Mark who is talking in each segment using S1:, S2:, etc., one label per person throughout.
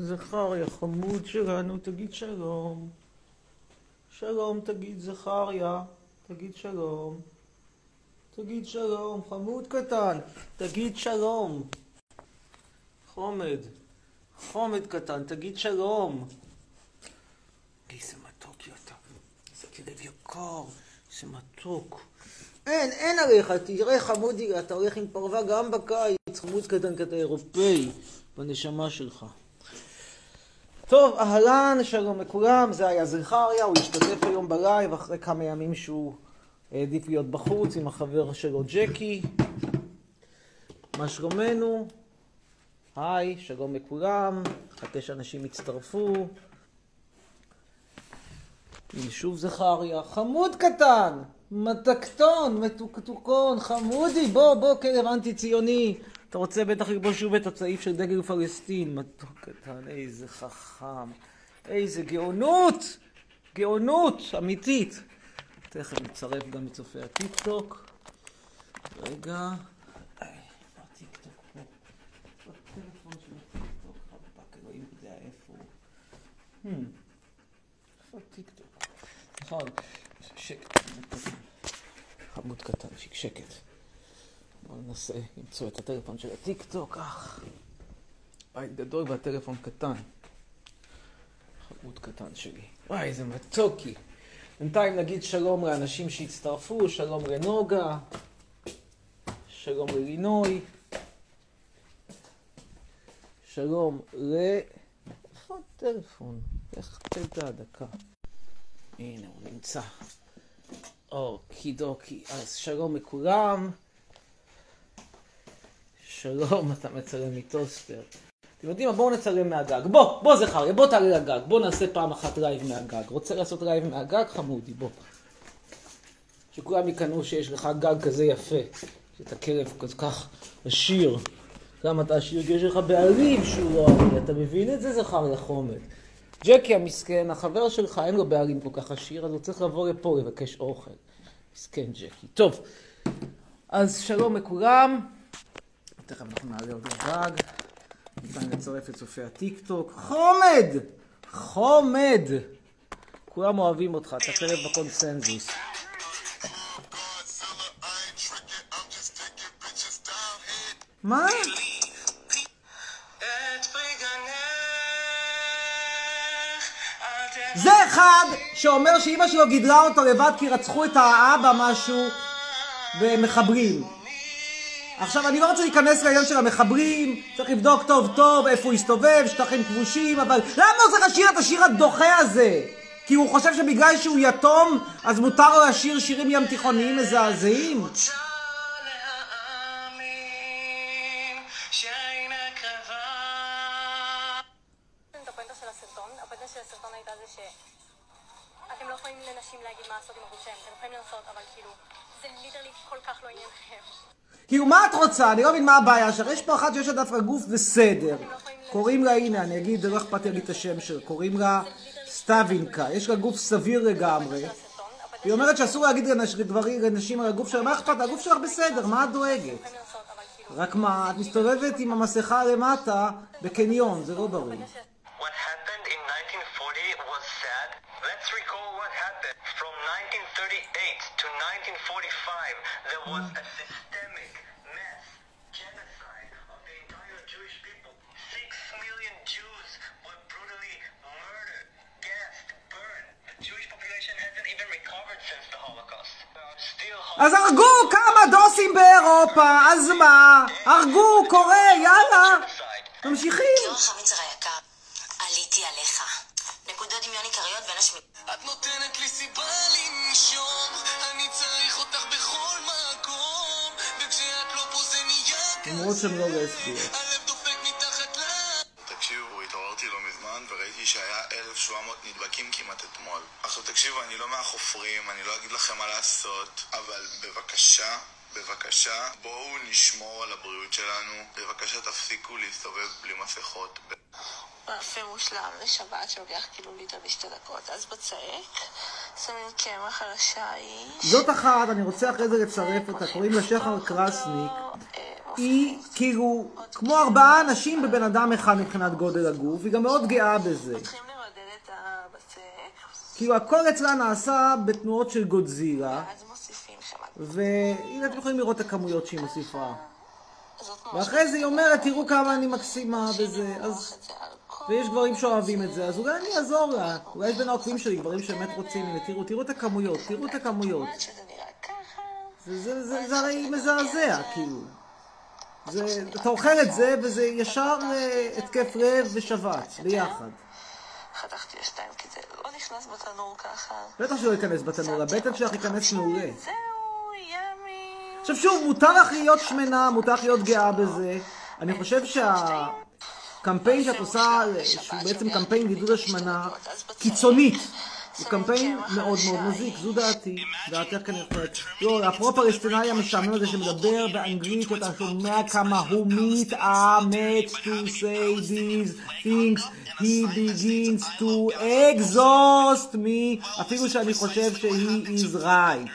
S1: זכריה, חמוד שלנו, תגיד שלום. שלום, תגיד זכריה. תגיד שלום. תגיד שלום, חמוד קטן. תגיד שלום. חומד. חומד קטן, תגיד שלום. איזה מתוק אתה. איזה כלב יקר. איזה מתוק. אין, אין עליך, תראה חמודי, אתה הולך עם פרווה גם בקיץ, חמוד קטן כזה אירופאי, בנשמה שלך. טוב, אהלן, שלום לכולם, זה היה זכריה, הוא השתתף היום בלייב אחרי כמה ימים שהוא העדיף להיות בחוץ עם החבר שלו ג'קי. מה שלומנו? היי, שלום לכולם, חכה שאנשים יצטרפו. שוב זכריה, חמוד קטן, מתקתון, מתוקתוקון, חמודי, בוא, בוא, כלב אנטי ציוני. אתה רוצה בטח לכבוש שוב את הצעיף של דגל פלסטין, מתוק קטן, איזה חכם, איזה גאונות, גאונות אמיתית. תכף נצרף גם את צופי הטיק טוק. רגע. טוק? נכון, חמוד קטן, שקט. ננסה למצוא את הטלפון של הטיק טוק, אך. בית גדול והטלפון קטן. חמוד קטן שלי. וואי, איזה מתוקי. בינתיים נגיד שלום לאנשים שהצטרפו, שלום לנוגה, שלום ללינוי, שלום ל... איפה הטלפון? איך תדע דקה? הנה, הוא נמצא. okey dokey. אז שלום לכולם. שלום, אתה מצלם מטוסטר. אתם יודעים מה? בואו נצלם מהגג. בוא, בוא זכריה, בוא תעלה לגג. בוא נעשה פעם אחת לייב מהגג. רוצה לעשות לייב מהגג? חמודי, בוא. שכולם יקנאו שיש לך גג כזה יפה. שאתה כלב כל כך עשיר. גם אתה עשיר, כי יש לך בעלים שהוא לא עני. אתה מבין את זה, זכריה חומד? ג'קי המסכן, החבר שלך, אין לו בעלים כל כך עשיר, אז הוא צריך לבוא לפה לבקש אוכל. מסכן ג'קי. טוב, אז שלום לכולם. תכף אנחנו נעלה עוד לגג. ניתן לצרף את צופי הטיק טוק. חומד! חומד! כולם אוהבים אותך, אתה כלב בקונסנזוס. מה? זה אחד שאומר שאימא שלו גידלה אותו לבד כי רצחו את האבא משהו במחברים. עכשיו, אני לא רוצה להיכנס לעניין של המחברים, צריך לבדוק טוב טוב איפה הוא הסתובב, שטחים כבושים, אבל למה הוא צריך לשיר את השיר הדוחה הזה? כי הוא חושב שבגלל שהוא יתום, אז מותר לו לשיר שירים ים תיכוניים מזעזעים?
S2: לא אבל כאילו, זה ליטרלי כל כך לא עניינכם.
S1: כאילו, מה את רוצה? אני לא מבין מה הבעיה שלך. יש פה אחת שיש לה דווקא גוף בסדר. קוראים לה, הנה, אני אגיד, לא אכפת לי את השם שלה. קוראים לה סטאבינקה. יש לה גוף סביר לגמרי. היא אומרת שאסור להגיד לנשים על הגוף שלה, מה אכפת? הגוף שלך בסדר, מה את דואגת? רק מה, את מסתובבת עם המסכה למטה בקניון, זה לא ברור.
S3: What happened in 1940 was sad. Let's recall what happened. From 1938 to 1945, there was a
S1: אז הרגו כמה דוסים באירופה, אז מה? הרגו, קורה, יאללה. ממשיכים.
S4: גיאור חמיצר היקר, עליתי עליך. נקודות דמיון עיקריות בין השמיטה.
S5: את נותנת לי סיבה לנשום, אני צריך אותך בכל מקום, וכשאת לא פה זה נהיה
S1: למרות שהן לא לסביות.
S5: הלב דופק מתחת ל...
S6: תקשיבו, התעוררתי לא מזמן וראיתי שהיה 1,700 נדבקים כמעט אתמול. עכשיו תקשיבו, אני לא מהחופרים, אני לא אגיד לכם מה לעשות, אבל בבקשה, בבקשה, בואו נשמור על הבריאות שלנו. בבקשה תפסיקו להסתובב בלי מסכות.
S4: מאפה מושלם לשבת שלוקח כאילו ליטר בשתי דקות. אז בצק, שמים קמח על השיש.
S1: זאת אחת, אני רוצה אחרי זה לצרף אותה, קוראים לה שחר קרסניק.
S4: אה,
S1: היא כאילו כמו ארבעה אנשים בבן אדם אחד מבחינת גודל הגוף, היא גם מאוד גאה בזה. כאילו הכל אצלה נעשה בתנועות של גודזילה. והנה אתם יכולים לראות את הכמויות שהיא מוסיפה. ואחרי זה היא אומרת, תראו כמה אני מקסימה וזה, אז... ויש גברים שאוהבים את זה, אז אולי אני אעזור לה. אולי יש בין העוקבים שלי גברים שבאמת רוצים, הנה תראו, תראו את הכמויות, תראו את הכמויות. זה, הרי מזעזע, כאילו. זה, אתה אוכל את זה, וזה ישר אה, התקף לב ושבץ, ביחד.
S4: חתכתי לשתיים כי זה נכנס בתנור ככה.
S1: בטח שלא ייכנס בתנור, הבטן שלך ייכנס מעולה.
S4: זהו, ימי.
S1: עכשיו שוב, מותר לך להיות שמנה, מותר לך להיות גאה בזה. אני חושב שהקמפיין שאת עושה, שהוא בעצם קמפיין לעידוד השמנה, קיצונית. הוא קמפיין מאוד מאוד מזיק, זו דעתי, דעתך כנראה. לא, הפרו פלסטיני המשעמם הזה שמדבר באנגלית, אתה שומע כמה הוא מתאמץ to say these things, he begins to exhaust me, אפילו שאני חושב ש-he is right.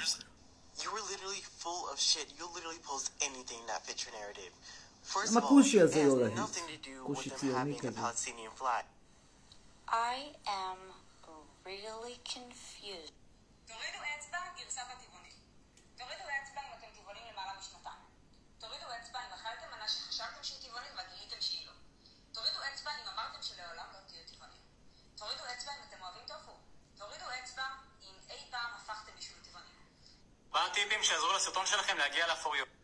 S7: You were literally full of shit. You literally post anything that fits your narrative. First
S1: מה כושי הזה לא להיט?
S7: nothing to do
S1: כושי ציוני
S7: having a
S1: כזה.
S7: Palestinian flag.
S8: I am really confused.
S9: תורידו אצבע, גרסת הטבעונים. תורידו אצבע אם אתם טבעונים למעלה משנתיים. תורידו אצבע אם אכלתם מנה שחשבתם שהיא טבעונית וגיליתם שהיא לא. תורידו אצבע אם אמרתם שלעולם לא תהיו טבעונים. תורידו אצבע אם אתם אוהבים טופו. תורידו אצבע אם אי פעם הפכתם מישהו לטבעוני.
S10: מה הטיפים שיעזרו לסרטון שלכם להגיע לפוריו?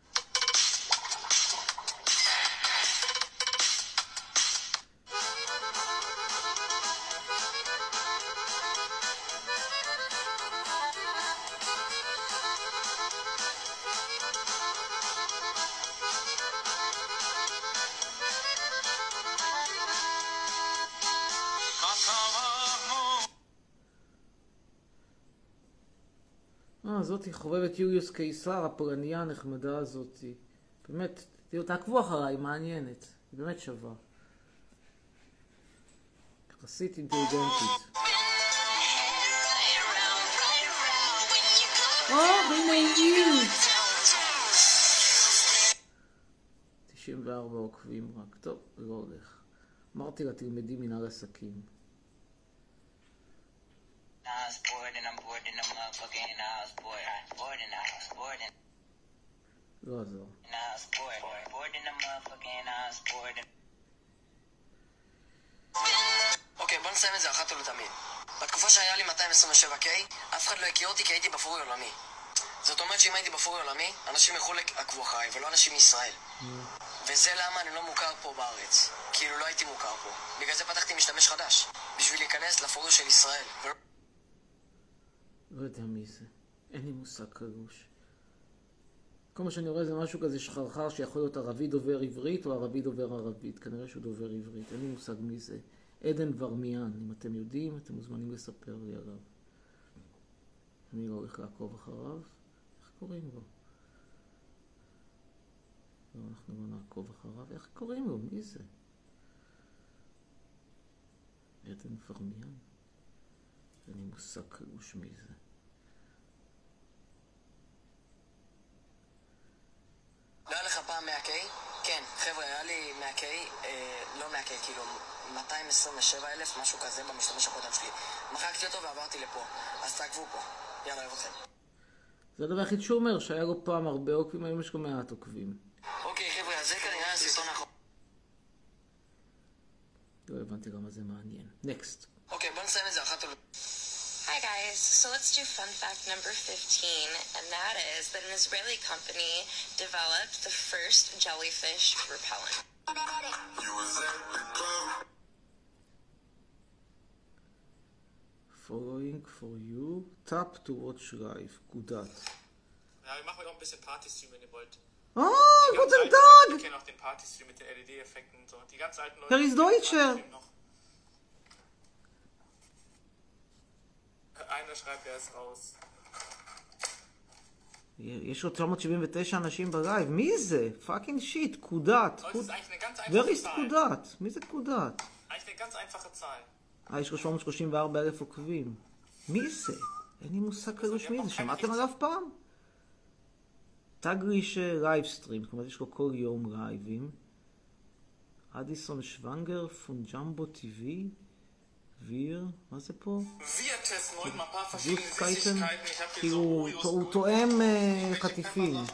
S1: אה, זאתי חובבת יוליוס קיסר, הפולניה הנחמדה הזאתי. באמת, תעקבו אחריי, מעניינת. היא באמת שווה. יחסית אינטליגנטית. או, היא! 94 עוקבים רק. טוב, לא הולך. אמרתי לה, תלמדי מנהל עסקים.
S11: Bored. And...
S12: אוקיי, בוא נסיים את זה אחת ולתמיד. בתקופה שהיה לי 227K, אף אחד לא הכיר אותי כי הייתי בפורי עולמי. זאת אומרת שאם הייתי בפורי עולמי, אנשים מחו"ל עקבו אחריי, ולא אנשים מישראל. וזה למה אני לא מוכר פה בארץ. כאילו לא הייתי מוכר פה. בגלל זה פתחתי משתמש חדש. בשביל להיכנס לפורי של ישראל.
S1: לא יודע מי זה. אין לי מושג קלוש. כל מה שאני רואה זה משהו כזה שחרחר שיכול להיות ערבי דובר עברית או ערבי דובר ערבית. כנראה שהוא דובר עברית. אין לי מושג מי זה. עדן ורמיאן, אם אתם יודעים, אתם מוזמנים לספר לי עליו. אני לא הולך לעקוב אחריו. איך קוראים לו? לא, אנחנו לא נעקוב אחריו. איך קוראים לו? מי זה? עדן ורמיאן? אין לי מושג קלוש מי זה.
S12: לא היה לך פעם 100K? כן, חבר'ה, היה לי 100K, אה, לא 100K, כאילו 227 אלף, משהו כזה במשתמש הקודם שלי. מחקתי אותו ועברתי לפה. אז תעקבו פה. יאללה, אוהב אתכם.
S1: זה הדבר היחיד שהוא אומר, שהיה לו פעם הרבה עוקבים, היום יש לו מעט עוקבים.
S12: אוקיי, חבר'ה, אז זה כנראה הסרטון האחרון.
S1: לא הבנתי למה זה מעניין. נקסט.
S12: אוקיי, בוא נסיים את זה אחת ולתמיד.
S8: Hi guys, so let's do fun fact number 15, and that is that an Israeli company developed the first jellyfish repellent.
S1: Following for you, tap to watch live. Good
S10: day. Oh,
S1: ah,
S10: guten Tag!
S1: Ich
S10: kenne auch den mit den LED-Effekten. Die ganz alten Leute.
S1: Ist
S10: רגע שחייב יעז raus.
S1: יש עוד 979 אנשים בלייב, מי זה? פאקינג שיט,
S10: קודת.
S1: wer ist קודת? מי זה
S10: קודת?
S1: אה, יש לו 734 אלף עוקבים. מי זה? אין לי מושג כזה שמי זה, שמעתם עליו פעם? תגריש לייבסטרים, זאת אומרת יש לו כל יום לייבים. אדיסון שוונגר, פונג'מבו טיווי. ויר, מה זה פה?
S13: ויקייטן,
S1: כאילו, הוא תואם אה, חטיפים.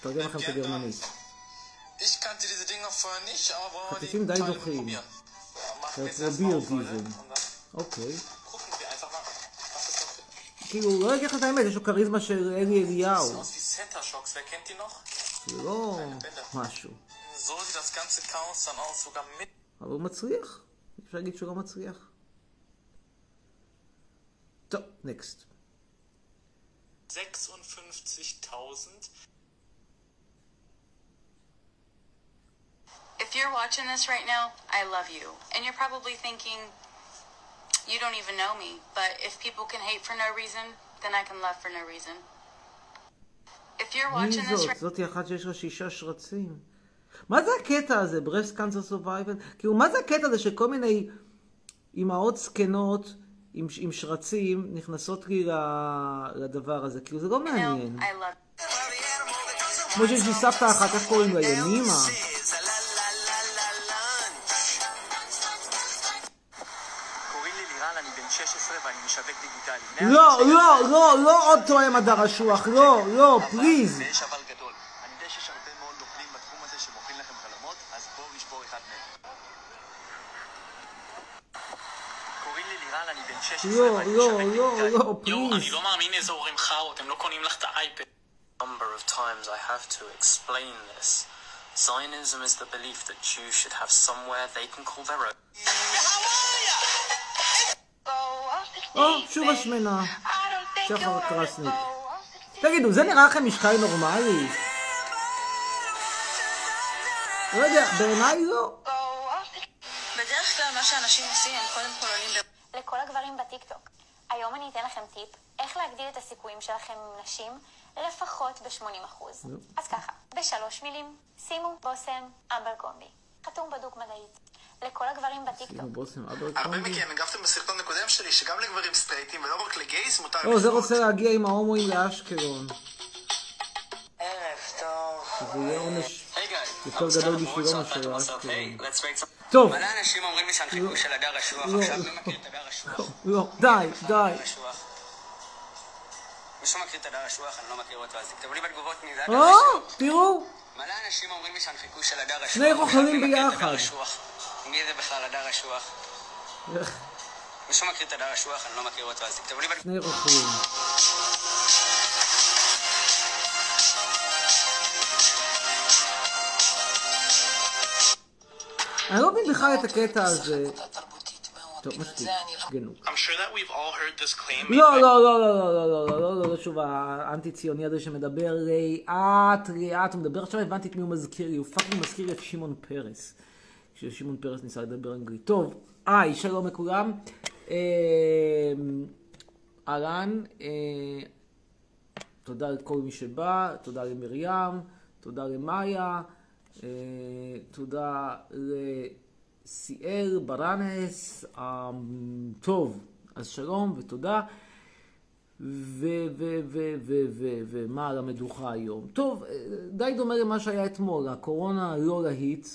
S1: תרגם לכם את הגרמנית. חטיפים די דוחים. אוקיי. כאילו, לא אגיד לך את האמת, יש לו כריזמה של אלי אליהו. זה לא משהו. אבל הוא מצליח. אפשר להגיד שהוא לא מצליח. טוב, נקסט.
S13: 56.000
S14: If you're watching this right now, I love you. And you're probably thinking, you don't even know me. But if people can hate for no reason, then I can love for no reason. If you're
S1: מי
S14: watching this
S1: זאת?
S14: right
S1: זאתי אחת שיש לה שישה שרצים. מה זה הקטע הזה? ברסט קאנצר סורווייבל? כאילו, מה זה הקטע הזה שכל מיני אימהות זקנות עם, עם שרצים נכנסות לי לדבר הזה? כאילו, זה לא מעניין. כמו שיש לי סבתא אחת, איך קוראים לה? ימימה?
S10: קוראים לי לירן, אני בן 16 ואני משווק דיגיטלי.
S1: לא, לא, לא, לא עוד תואם הדר אשוח, לא, לא, please.
S10: ויש אבל גדול. אני יודע שיש הרבה מאוד נוכלים בתחום הזה שמוכרים לכם חלומות, אז בואו נשבור אחד מהם. קוראים לי לירן, אני בן 16 ואני משווק דיגיטלי.
S1: לא,
S13: יואו, אני
S1: פליז.
S13: לא מאמין איזה הורים חארות, הם לא קונים לך את האייפד.
S15: number of times I have to explain this. Zionism is the belief that Jews should have somewhere they can call their own.
S1: או, שוב השמנה. שחר קרסניק. תגידו, זה נראה לכם משקל נורמלי? לא יודע, בעיניי לא.
S14: בדרך כלל מה שאנשים עושים, הם קודם כל עולים ב...
S2: לכל הגברים בטיקטוק. היום אני אתן לכם טיפ איך להגדיל את הסיכויים שלכם עם נשים לפחות ב-80%. אז ככה, בשלוש מילים, שימו בושם אברקומבי. חתום בדוק מדעית. לכל הגברים בטיקטוק.
S1: שימו בושם
S6: הרבה. מכם הגבתם בסרטון הקודם שלי שגם לגברים סטרייטים ולא רק לגייז מותר
S1: לא, זה רוצה להגיע עם ההומואים לאשקלון.
S11: ערב טוב.
S1: שזה יהיה עונש יותר גדול בשבילו
S10: make some...
S1: טוב.
S10: מלא אנשים אומרים לי שאני חיקוי של הגר אשוח,
S1: לא,
S10: עכשיו
S1: לא.
S10: מי מכיר את הגר אשוח?
S1: לא, די, די.
S10: אשוח. מישהו מכיר את הגר אשוח? אני לא מכיר אותו, אז תכתבו לי בתגובות מי זה הגר אשוח.
S1: תראו,
S10: מלא אנשים אומרים לי שאני חיקוי של הגר אשוח.
S1: שני
S10: הגר
S1: ביחד.
S10: מי זה בכלל הגר אשוח? מישהו מכיר את הגר אשוח? אני לא מכיר אותו, אז תכתבו לי בתגובות.
S1: שני רוכבים. אני לא מבין בכלל את הקטע הזה. טוב, מספיק, genug.
S13: I'm sure that we've all heard this claim.
S1: לא, לא, לא, לא, לא, לא, לא, לא, לא, לא, לא, שוב, האנטי-ציוני הזה שמדבר לאט, לאט, הוא מדבר, עכשיו הבנתי את מי הוא מזכיר לי, הוא fucking מזכיר לי את שמעון פרס. כששמעון פרס ניסה לדבר אנגלית. טוב, היי, שלום לכולם. אה, אהלן, אה, תודה לכל מי שבא, תודה למרים, תודה למאיה, אה, תודה לסיאל ברנס, אה, טוב, אז שלום ותודה. ומה על המדוכה היום? טוב, אה, די דומה למה שהיה אתמול, הקורונה לא להיט.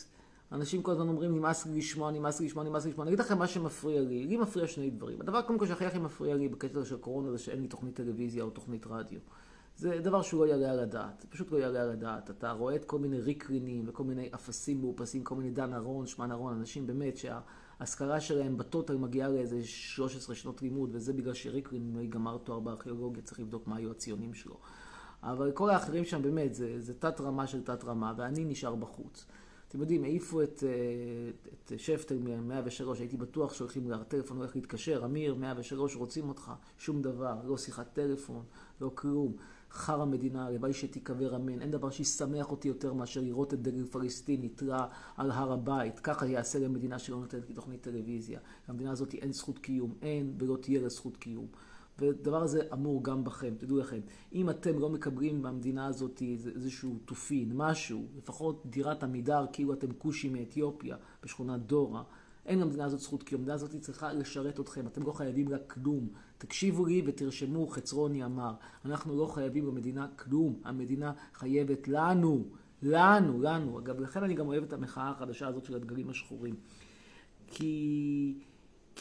S1: אנשים כל הזמן אומרים, נמאס לי לשמוע, נמאס לי לשמוע, נמאס לי לשמוע. אני אגיד לכם מה שמפריע לי. לי מפריע שני דברים. הדבר קודם כל שהכי הכי מפריע לי בקטע של קורונה זה שאין לי תוכנית טלוויזיה או תוכנית רדיו. זה דבר שהוא לא יעלה על הדעת. פשוט לא יעלה על הדעת. אתה רואה את כל מיני ריקרינים וכל מיני אפסים מאופסים, כל מיני דן ארון, שמן ארון, אנשים באמת שההשכלה שלהם בטוטל מגיעה לאיזה 13 שנות לימוד, וזה בגלל שריקרין לא גמר תואר בארכיאולוגיה, צריך לבדוק מה היו הציונים שלו. אבל כל האחרים שם באמת, זה, זה תת רמה של תת רמה, ואני נשאר בחוץ. אתם יודעים, העיפו את, אה, את שפטר מ-103, הייתי בטוח שהולכים לטלפון, הולך להתקשר, אמיר, 103, רוצים אותך, שום דבר, לא שיחת טלפון, לא כלום. חרא מדינה, הלוואי שתיקבר אמן. אין דבר שישמח אותי יותר מאשר לראות את דגל פלסטין נתלה על הר הבית. ככה יעשה למדינה שלא נותנת תוכנית טלוויזיה. למדינה הזאת אין זכות קיום, אין ולא תהיה לה זכות קיום. והדבר הזה אמור גם בכם, תדעו לכם, אם אתם לא מקבלים במדינה הזאת איזשהו תופין, משהו, לפחות דירת עמידר, כאילו אתם כושים מאתיופיה, בשכונת דורה, אין למדינה הזאת זכות קיום, המדינה הזאת צריכה לשרת אתכם, אתם לא חייבים לה כלום. תקשיבו לי ותרשמו, חצרוני אמר, אנחנו לא חייבים למדינה כלום, המדינה חייבת לנו, לנו, לנו. אגב, לכן אני גם אוהב את המחאה החדשה הזאת של הדגלים השחורים. כי...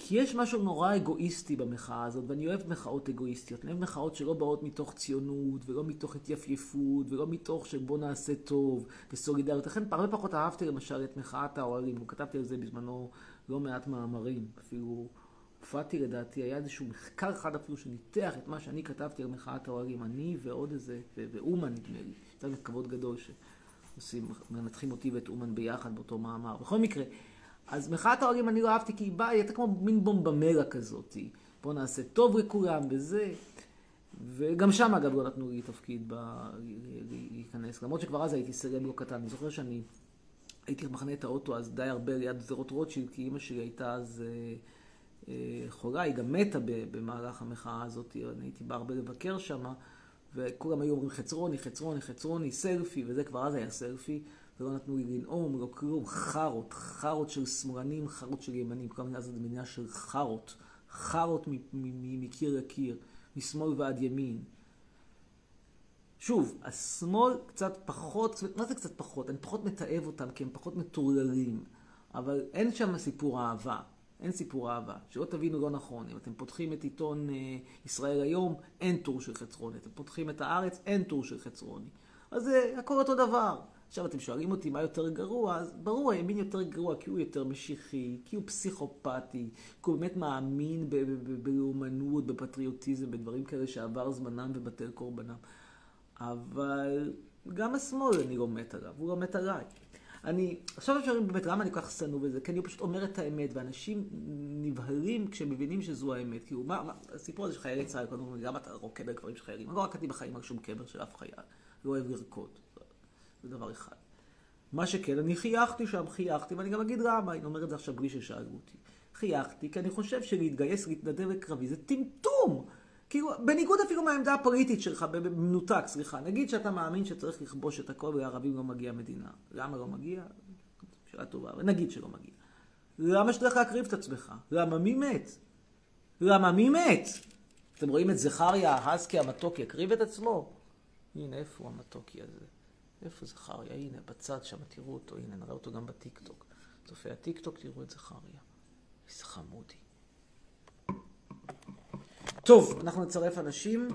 S1: כי יש משהו נורא אגואיסטי במחאה הזאת, ואני אוהב מחאות אגואיסטיות. אני אוהב מחאות שלא באות מתוך ציונות, ולא מתוך התייפייפות, ולא מתוך של בוא נעשה טוב, וסולידריות. לכן הרבה פחות אהבתי למשל את מחאת האוהלים, וכתבתי על זה בזמנו לא מעט מאמרים. אפילו הופעתי לדעתי, היה איזשהו מחקר אחד אפילו שניתח את מה שאני כתבתי על מחאת האוהלים. אני ועוד איזה, ואומן נדמה לי. זה כבוד גדול שעושים, מנתחים אותי ואת אומן ביחד באותו מאמר. בכל מקרה, אז מחאת האוהלים אני לא אהבתי כי היא באה, היא הייתה כמו מין בומבמלה כזאת. בוא נעשה טוב לכולם וזה. וגם שם אגב לא נתנו לי תפקיד ב... להיכנס, למרות שכבר אז הייתי סלב לא קטן. אני זוכר שאני הייתי מחנה את האוטו אז די הרבה ליד שדרות רוטשילד, כי אימא שלי הייתה אז אה, אה, חולה, היא גם מתה במהלך המחאה הזאת, אני הייתי בא הרבה לבקר שם, וכולם היו אומרים חצרוני, חצרוני, חצרוני, סלפי, וזה כבר אז היה סלפי. ולא נתנו לי לנאום, לא כלום, חארות, חארות של שמאלנים, חארות של ימנים, כל המדינה הזאת זו מדינה של חארות, חארות מקיר לקיר, משמאל ועד ימין. שוב, השמאל קצת פחות, מה זה קצת פחות? אני פחות מתעב אותם כי הם פחות מטורללים, אבל אין שם סיפור אהבה. אין סיפור אהבה. שלא תבינו לא נכון, אם אתם פותחים את עיתון אה, ישראל היום, אין טור של חצרוני. אתם פותחים את הארץ, אין טור של חצרוני. אז זה אה, הכל אותו דבר. עכשיו אתם שואלים אותי מה יותר גרוע, אז ברור, הימין יותר גרוע כי הוא יותר משיחי, כי הוא פסיכופתי, כי הוא באמת מאמין בלאומנות, בפטריוטיזם, בדברים כאלה שעבר זמנם ובטל קורבנם. אבל גם השמאל אני לא מת עליו, הוא לא מת עליי. אני, עכשיו אפשר באמת, למה אני כל כך שנוא בזה? כי אני פשוט אומר את האמת, ואנשים נבהלים כשהם מבינים שזו האמת. כאילו, מה, מה, הסיפור הזה של חיילי צה"ל, קודם כל, גם אתה רוקד על קברים של חיילים. לא רקדתי בחיים על שום קבר של אף חייל, לא אוהב לרקוד. זה דבר אחד. מה שכן, אני חייכתי שם, חייכתי, ואני גם אגיד למה, אני אומר את זה עכשיו בלי ששאלו אותי. חייכתי, כי אני חושב שלהתגייס, להתנדב לקרבי, זה טמטום. כאילו, בניגוד אפילו מהעמדה הפוליטית שלך, במנותק, סליחה. נגיד שאתה מאמין שצריך לכבוש את הכל ולערבים לא מגיע מדינה. למה לא מגיע? שאלה טובה, אבל נגיד שלא מגיע. למה שתלך להקריב את עצמך? למה מי מת? למה מי מת? אתם רואים את זכריה, ההסקי המתוק, יקריב את עצמו? הנה, איפה המתוקי הזה? איפה זכריה? הנה, בצד שם, תראו אותו, הנה, נראה אותו גם בטיקטוק. צופי הטיקטוק, תראו את זכריה. איזה חמודי. טוב, אנחנו נצרף אנשים,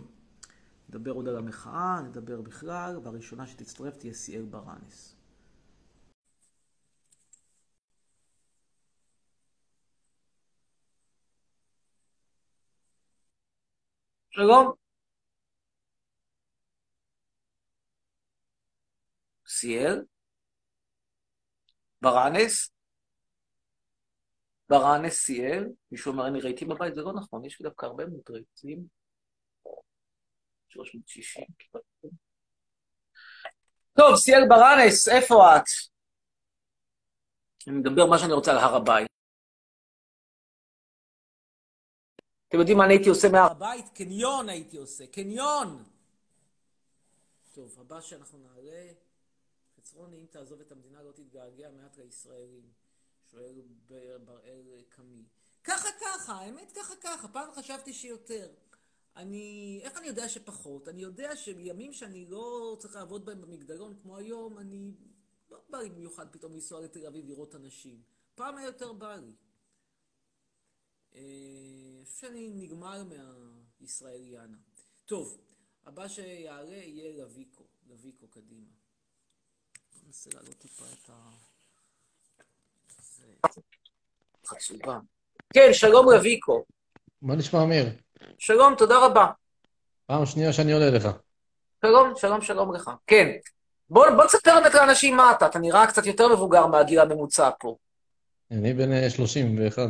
S1: נדבר עוד על המחאה, נדבר בכלל, והראשונה שתצטרף תהיה סיאל ברנס. שלום. סיאל? ברנס? ברנס סיאל? מישהו אומר, אני ראיתי בבית, זה לא נכון, יש לי דווקא הרבה מאוד רהיטים. 360. טוב, סיאל ברנס, איפה את? אני מדבר מה שאני רוצה על הר הבית. אתם יודעים מה אני הייתי עושה מהר הבית? קניון הייתי עושה, קניון! טוב, הבא שאנחנו נעלה... חצרוני, אם תעזוב את המדינה לא תתגעגע מעט לישראלים. שואל בראל קמי. ככה ככה, האמת ככה ככה, פעם חשבתי שיותר. אני, איך אני יודע שפחות? אני יודע שבימים שאני לא צריך לעבוד בהם במגדלון כמו היום, אני לא בא לי במיוחד פתאום לנסוע לתל אביב לראות אנשים. פעם היה יותר בא לי. אה, אני חושב שאני נגמר מהישראליאנה. טוב, הבא שיעלה יהיה לויקו, לויקו קדימה. ננסה להעלות טיפה את ה... חצובה. כן, שלום רביקו.
S16: מה נשמע, אמיר?
S1: שלום, תודה רבה.
S16: פעם שנייה שאני עולה לך.
S1: שלום, שלום, שלום לך. כן. בוא, בוא תספר באמת לאנשים מה אתה, אתה נראה קצת יותר מבוגר מהגיל הממוצע פה.
S16: אני בן 31.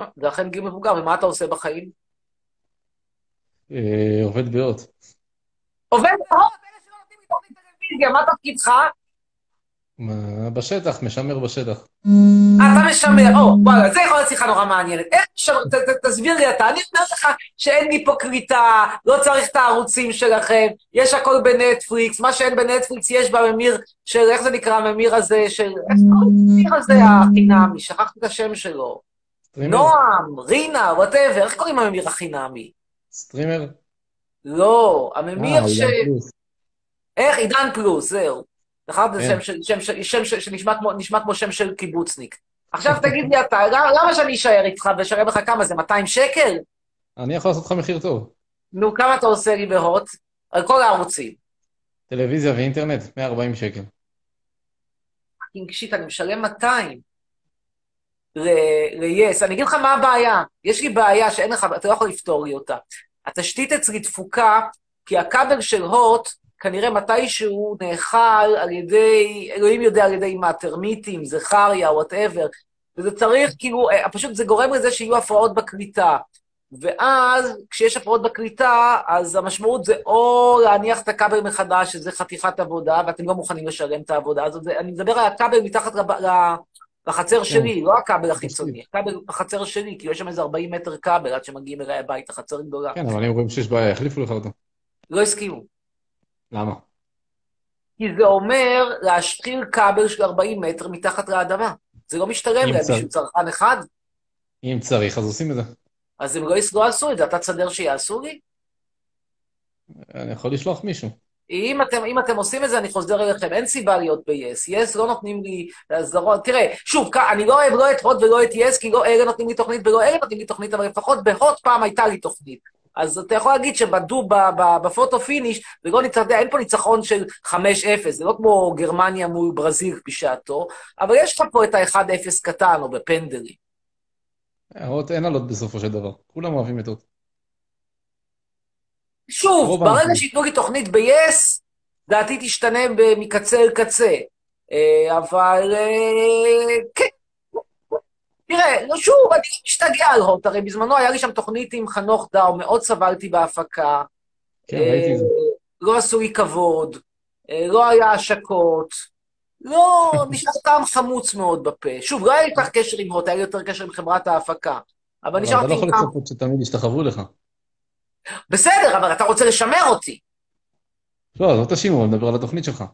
S1: אה, זה אכן גיל מבוגר, ומה אתה עושה בחיים?
S16: אה, עובד בהוט.
S1: עובד בהוט? אלה שלא נותנים לי תוכנית טלוויזיה, מה תפקידך?
S16: בשטח, משמר בשטח.
S1: אתה משמר, או, וואלה, זה יכול להיות שיחה נורא מעניינת. איך משמר, ת- ת- תסביר לי אתה, אני אומר לך שאין לי פה קליטה, לא צריך את הערוצים שלכם, יש הכל בנטפליקס, מה שאין בנטפליקס יש בממיר של, איך זה נקרא, הממיר הזה של, איך קוראים לממיר הזה החינמי, שכחתי את השם שלו. נועם, רינה, whatever, איך קוראים לממיר החינמי?
S16: סטרימר?
S1: לא, הממיר
S16: אה,
S1: ש... איך? עידן פלוס, זהו. זכרת
S16: כן.
S1: שם שנשמע כמו- שם של קיבוצניק. עכשיו תגיד לי אתה, למה- שאני אשאר איתך ואשלם לך כמה זה, 200 שקל?
S16: אני יכול לעשות לך מחיר טוב.
S1: נו, כמה אתה עושה לי בהוט? על כל הערוצים.
S16: טלוויזיה ואינטרנט, 140 שקל.
S1: fucking shit, אני משלם 200 ל-yes. אני אגיד לך מה הבעיה. יש לי בעיה שאין לך, אתה לא יכול לפתור לי אותה. התשתית אצלי דפוקה, כי הכבל של הוט, כנראה מתישהו נאכל על ידי, אלוהים יודע על ידי מה, טרמיטים, זכריה, whatever. וזה צריך, כאילו, אה, פשוט זה גורם לזה שיהיו הפרעות בקליטה. ואז, כשיש הפרעות בקליטה, אז המשמעות זה או להניח את הכבל מחדש, שזה חתיכת עבודה, ואתם לא מוכנים לשלם את העבודה הזאת. אני מדבר על הכבל מתחת לב- לחצר שלי, לא הכבל החיצוני, הכבל בחצר שלי, כאילו יש שם איזה 40 מטר כבל עד שמגיעים אליי הביתה, חצר גדולה.
S16: כן, אבל אם רואים שיש בעיה, יחליפו לך אותו.
S1: לא הסכימו.
S16: למה?
S1: כי זה אומר להשחיל כבל של 40 מטר מתחת לאדמה. זה לא משתלם להם. בשביל צרכן אחד,
S16: אם צריך, אז עושים את זה.
S1: אז הם לא, לא עשו את זה. אתה תסדר שיעשו לי?
S16: אני יכול לשלוח מישהו.
S1: אם אתם, אם אתם עושים את זה, אני חוזר אליכם, אין סיבה להיות ב-yes. yes לא נותנים לי הסדרות. תראה, שוב, אני לא אוהב לא את הוט ולא את yes, כי לא אלה נותנים לי תוכנית ולא אלה נותנים לי תוכנית, אבל לפחות בהוט פעם הייתה לי תוכנית. אז אתה יכול להגיד שבדו, בפוטו פיניש, לא ניצחון, אין פה ניצחון של 5-0, זה לא כמו גרמניה מול ברזיל בשעתו, אבל יש לך פה את ה-1-0 קטן, או בפנדלים.
S16: הוט אין עלות בסופו של דבר. כולם אוהבים את הוט.
S1: שוב, ברגע. שייתנו לי תוכנית ב-yes, דעתי תשתנה מקצה אל קצה. אה, אבל אה, כן. תראה, לא, שוב, אני לא משתגע על הוט, הרי בזמנו היה לי שם תוכנית עם חנוך דאו, מאוד סבלתי בהפקה.
S16: כן, ראיתי את זה.
S1: אה, לא עשו לי כבוד, אה, לא היה השקות, לא, נשאר טעם חמוץ מאוד בפה. שוב, לא היה לי כל כך קשר עם הוט, היה לי יותר קשר עם חברת ההפקה. אבל
S16: אבל אתה
S1: נשארתי
S16: לא
S1: עם
S16: יכול. לצפות שתמיד ישתחוו לך.
S1: בסדר, אבל אתה רוצה לשמר אותי.
S16: לא, אז לא תאשימו, אני מדבר על התוכנית שלך.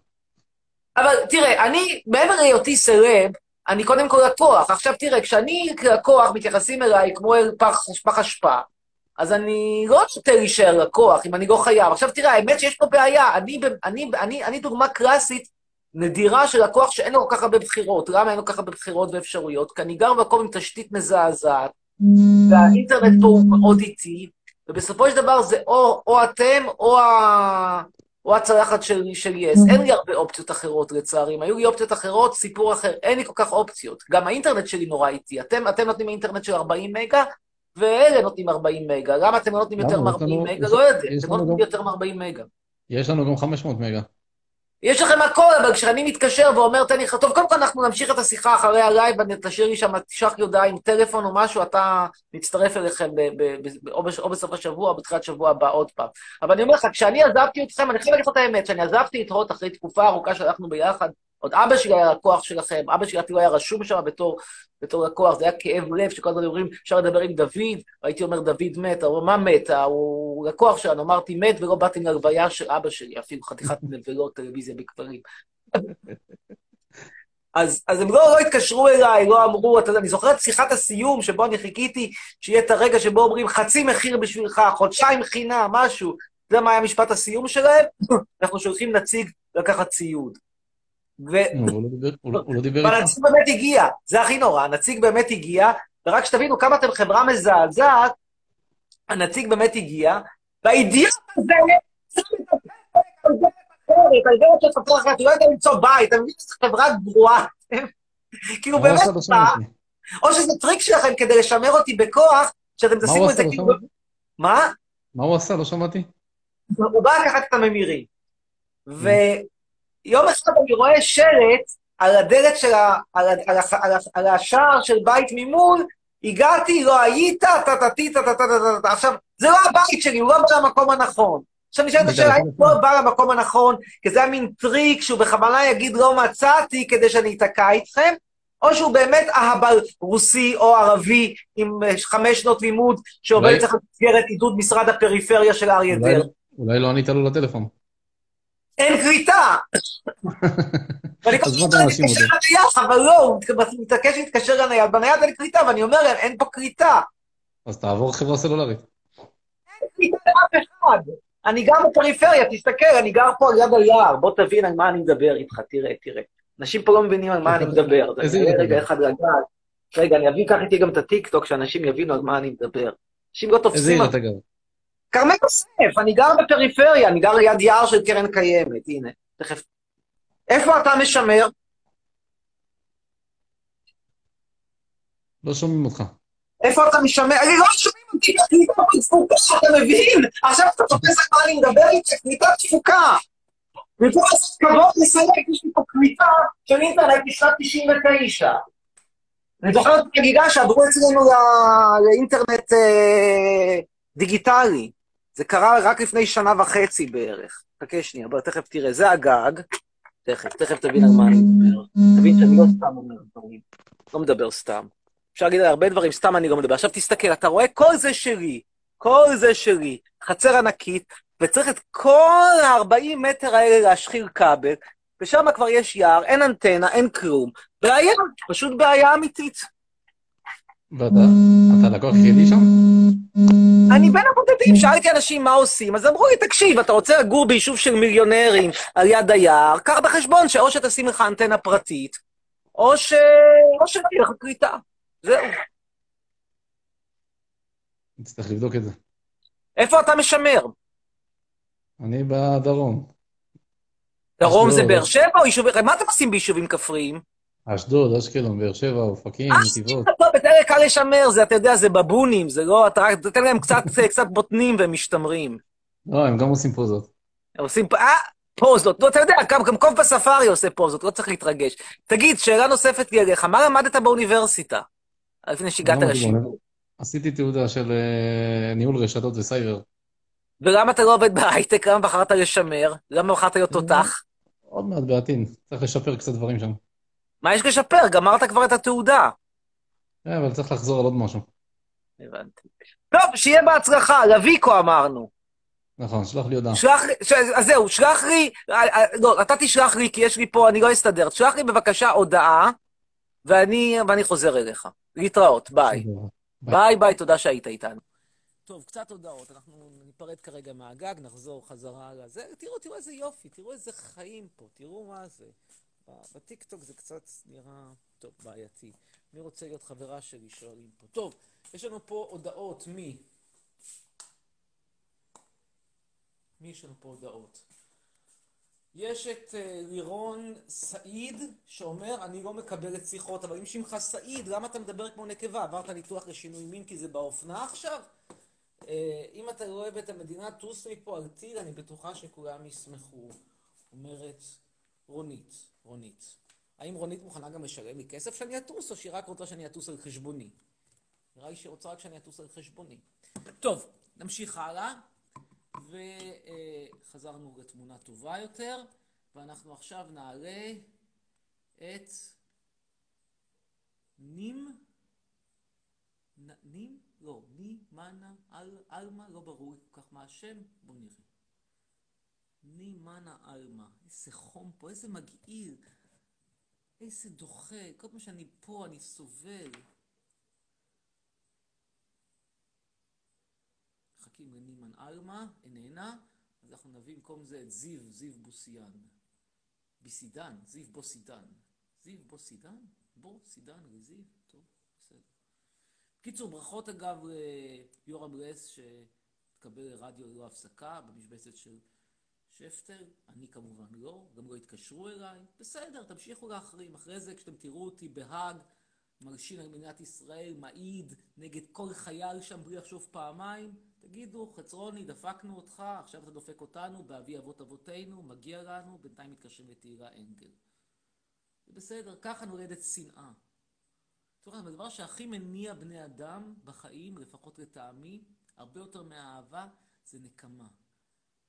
S1: אבל תראה, אני, מעבר להיותי סלב, אני קודם כל לקוח. עכשיו תראה, כשאני כלקוח מתייחסים אליי כמו אל פח, פח אשפה, אז אני לא נוטה להישאר לקוח אם אני לא חייב. עכשיו תראה, האמת שיש פה בעיה. אני, אני, אני, אני דוגמה קלאסית נדירה של לקוח שאין לו כל כך הרבה בחירות. למה אין לו כל כך הרבה בחירות ואפשרויות? כי אני גר במקום עם תשתית מזעזעת, והאינטרנט פה הוא מאוד איטי, ובסופו של דבר זה או, או אתם או, ה... או הצלחת של, של יס. אין לי הרבה אופציות אחרות לצערי. אם היו לי אופציות אחרות, סיפור אחר. אין לי כל כך אופציות. גם האינטרנט שלי נורא איטי. אתם, אתם נותנים אינטרנט של 40 מגה, ואלה נותנים 40 מגה. למה אתם לא נותנים יותר
S16: למה? יש
S1: מ-40
S16: לנו-
S1: מגה? לא יודע. אתם לא נותנים יותר מ-40 מגה.
S16: יש לנו גם 500 מגה.
S1: יש לכם הכל, אבל כשאני מתקשר ואומר, תן לי, טוב, קודם כל אנחנו נמשיך את השיחה אחרי הלייב, ואני תשאיר לי שם, תשלח לי הודעה עם טלפון או משהו, אתה נצטרף אליכם ב- ב- ב- או או בסוף השבוע או בתחילת שבוע הבא עוד פעם. אבל אני אומר לך, כשאני עזבתי אתכם, אני חייב להגיד לך את האמת, כשאני עזבתי את הוט אחרי תקופה ארוכה שהלכנו ביחד, עוד אבא שלי היה לקוח שלכם, אבא שלי אפילו היה רשום שם בתור, בתור לקוח, זה היה כאב לב, שכל הזמן אומרים, אפשר לדבר עם דוד, והייתי אומר, דוד מת, הוא מה מת? הוא לקוח שלנו, אמרתי מת, ולא באתי להלוויה של אבא שלי, אפילו חתיכת נבלות טלוויזיה בכפרים. אז, אז הם לא, לא התקשרו אליי, לא אמרו, אתה יודע, אני זוכר את שיחת הסיום שבו אני חיכיתי שיהיה את הרגע שבו אומרים חצי מחיר בשבילך, חודשיים חינם, משהו. אתה יודע מה היה משפט הסיום שלהם? אנחנו שולחים נציג לקחת ציוד. ו...
S16: נו, הוא לא דיבר- לא- לא איתך.
S1: והנציג באמת הגיע, זה הכי נורא, הנציג באמת הגיע, ורק שתבינו כמה אתם חברה מזעזעת, הנציג באמת הגיע, והאידיוט הזה לא למצוא בית, אתה מבין שזו חברה גרועה. כאילו באמת?
S16: לא.
S1: או שזה טריק שלכם כדי לשמר אותי בכוח, שאתם תשימו את? זה
S16: לא
S1: כאילו... מה?
S16: מה הוא עשה? לא שמעתי.
S1: הוא בא לקחת את הממירים. ויום אחד אני רואה שלט על הדלת של ה... על. על. על. על השער של בית ממול, הגעתי, לא היית, טה-טה-טי, טה-טה-טה-טה. עכשיו, זה לא הבית שלי, הוא לא בא למקום הנכון. עכשיו נשאלת השאלה, האם הוא לא בא למקום הנכון, כי זה היה מין טריק שהוא בכוונה יגיד לא מצאתי כדי שאני אתקע איתכם, או שהוא באמת אהבל רוסי או ערבי עם אה, חמש שנות לימוד, שעובד אצלך במסגרת עידוד משרד הפריפריה של אריה דרעי.
S16: אולי לא ענית לו לטלפון.
S1: אין קליטה! ואני כל הזמן מתקשר? לנייד, אבל לא, הוא מתעקש להתקשר לנייד, בנייד אין קליטה, ואני אומר להם, אין פה קליטה.
S16: אז תעבור חברה סלולרית.
S1: קליטה לאף אחד. אני גר בפריפריה, תסתכל, אני גר פה על יד היער, בוא תבין על מה אני מדבר איתך, תראה, תראה. אנשים פה לא מבינים על מה אני מדבר.
S16: איזה עיר
S1: רגע? אחד לגעת. רגע, אני אביא, קח איתי גם את הטיקטוק, שאנשים יבינו על מה אני מדבר. אנשים לא
S16: איזה
S1: תופסים...
S16: עיר
S1: על-
S16: אתה גר?
S1: כרמל יוסף, אני גר בפריפריה, אני גר ליד יער של קרן קיימת, הנה, תכף. איפה אתה משמר?
S16: לא שומעים אותך.
S1: איפה אתה משמר? אני לא שומעים אותי, קליטה תפוקה, אתה מבין? עכשיו אתה תופס על מה אני מדבר איתך, קליטה תפוקה. במקום לעשות כבוד לסלק, יש לי פה קליטה של אינטרנט משנת 99. אני זוכר את החגיגה שעברו אצלנו לאינטרנט אה, דיגיטלי. זה קרה רק לפני שנה וחצי בערך. חכה שנייה, בוא, תכף תראה, זה הגג. תכף, תכף תבין על מה אני מדבר. תבין שאני לא סתם אומר דברים. לא מדבר סתם. אפשר להגיד על הרבה דברים, סתם אני לא מדבר. עכשיו תסתכל, אתה רואה? כל זה שלי. כל זה שלי. חצר ענקית, וצריך את כל ה-40 מטר האלה להשחיר כבל, ושם כבר יש יער, אין אנטנה, אין כלום. בעיה, פשוט בעיה אמיתית.
S16: ואתה אתה לקוח יחידי שם?
S1: אני בין הבודדים, שאלתי אנשים מה עושים, אז אמרו לי, תקשיב, אתה רוצה לגור ביישוב של מיליונרים על יד היער, קח בחשבון שאו שתשים לך אנטנה פרטית, או ש... או שלא יהיה לך קליטה. זהו.
S16: נצטרך לבדוק את זה.
S1: איפה אתה משמר?
S16: אני בדרום.
S1: דרום זה. באר שבע או יישובים... מה אתם עושים ביישובים כפריים?
S16: אשדוד, אשקלון, באר שבע, אופקים, נתיבות.
S1: טוב, יותר קל לשמר, זה, אתה יודע, זה בבונים, זה לא... אתה רק תתן להם קצת, קצת בוטנים והם משתמרים.
S16: לא, הם גם עושים פוזות.
S1: הם עושים... אה, פוזות. לא, אתה יודע, גם גם קוף בספארי עושה פוזות, לא צריך להתרגש. תגיד, שאלה נוספת לי אליך, מה למדת באוניברסיטה? לפני שהגעת
S16: לא,
S1: לשיעור.
S16: עשיתי תעודה של אה, ניהול רשתות וסייבר.
S1: ולמה אתה לא עובד בהייטק? למה בחרת לשמר? למה בחרת להיות תותח?
S16: עוד מעט בעתיד. צריך לשפר קצת דברים שם.
S1: מה יש לשפר? גמרת כבר את התעודה.
S16: אה, אבל צריך לחזור על עוד משהו.
S1: הבנתי. טוב, שיהיה בהצלחה, לוויקו אמרנו.
S16: נכון, שלח לי הודעה.
S1: שלח לי, ש... אז זהו, שלח לי, אה, אה, לא, אתה תשלח לי, כי יש לי פה, אני לא אסתדר. תשלח לי בבקשה הודעה, ואני, ואני חוזר אליך. להתראות, ביי. ביי ביי, תודה שהיית איתנו. טוב, קצת הודעות, אנחנו ניפרד כרגע מהגג, נחזור חזרה לזה. תראו, תראו איזה יופי, תראו איזה חיים פה, תראו מה זה. בטיקטוק זה קצת נראה, טוב, בעייתי. מי רוצה להיות חברה שלי, שואלים פה. טוב, יש לנו פה הודעות מי? מי יש לנו פה הודעות? יש את אה, לירון סעיד, שאומר, אני לא מקבל את שיחות, אבל אם שמך סעיד, למה אתה מדבר כמו נקבה? עברת ניתוח לשינוי מין כי זה באופנה עכשיו? אה, אם אתה לא אוהב את המדינה, טוס מפה על טיל, אני בטוחה שכולם ישמחו. אומרת רונית, רונית. האם רונית מוכנה גם לשלם לי כסף שאני אטוס, או שהיא רק רוצה שאני אטוס על חשבוני? נראה לי שהיא רוצה רק שאני אטוס על חשבוני. טוב, נמשיך הלאה. וחזרנו לתמונה טובה יותר, ואנחנו עכשיו נעלה את נים, נים? לא, ני, מנה, אל, אלמה, לא ברור לי כל כך מה השם, בואו נראה. ני, מנה, אלמה, איזה חום פה, איזה מגעיל, איזה דוחה, כל פעם שאני פה אני סובל. מחכים לנימן עלמה, איננה, אז אנחנו נביא במקום זה את זיו, זיו בוסיאן. ביסידן, זיו בוסידן. זיו בוסידן? בוסידן לזיו? טוב, בסדר. בקיצור, ברכות אגב ליורם רס שהתקבל לרדיו ללא הפסקה במשבצת של שפטר, אני כמובן לא, גם לא התקשרו אליי, בסדר, תמשיכו להחרים, אחרי זה כשאתם תראו אותי בהאג, מלשין על מדינת ישראל, מעיד נגד כל חייל שם בלי לחשוב פעמיים, תגידו, חצרוני, דפקנו אותך, עכשיו אתה דופק אותנו, באבי אבות אבותינו, מגיע לנו, בינתיים מתקשרים לתהילה אנגל. זה בסדר, ככה נולדת שנאה. זאת הדבר שהכי מניע בני אדם בחיים, לפחות לטעמי, הרבה יותר מהאהבה, זה נקמה.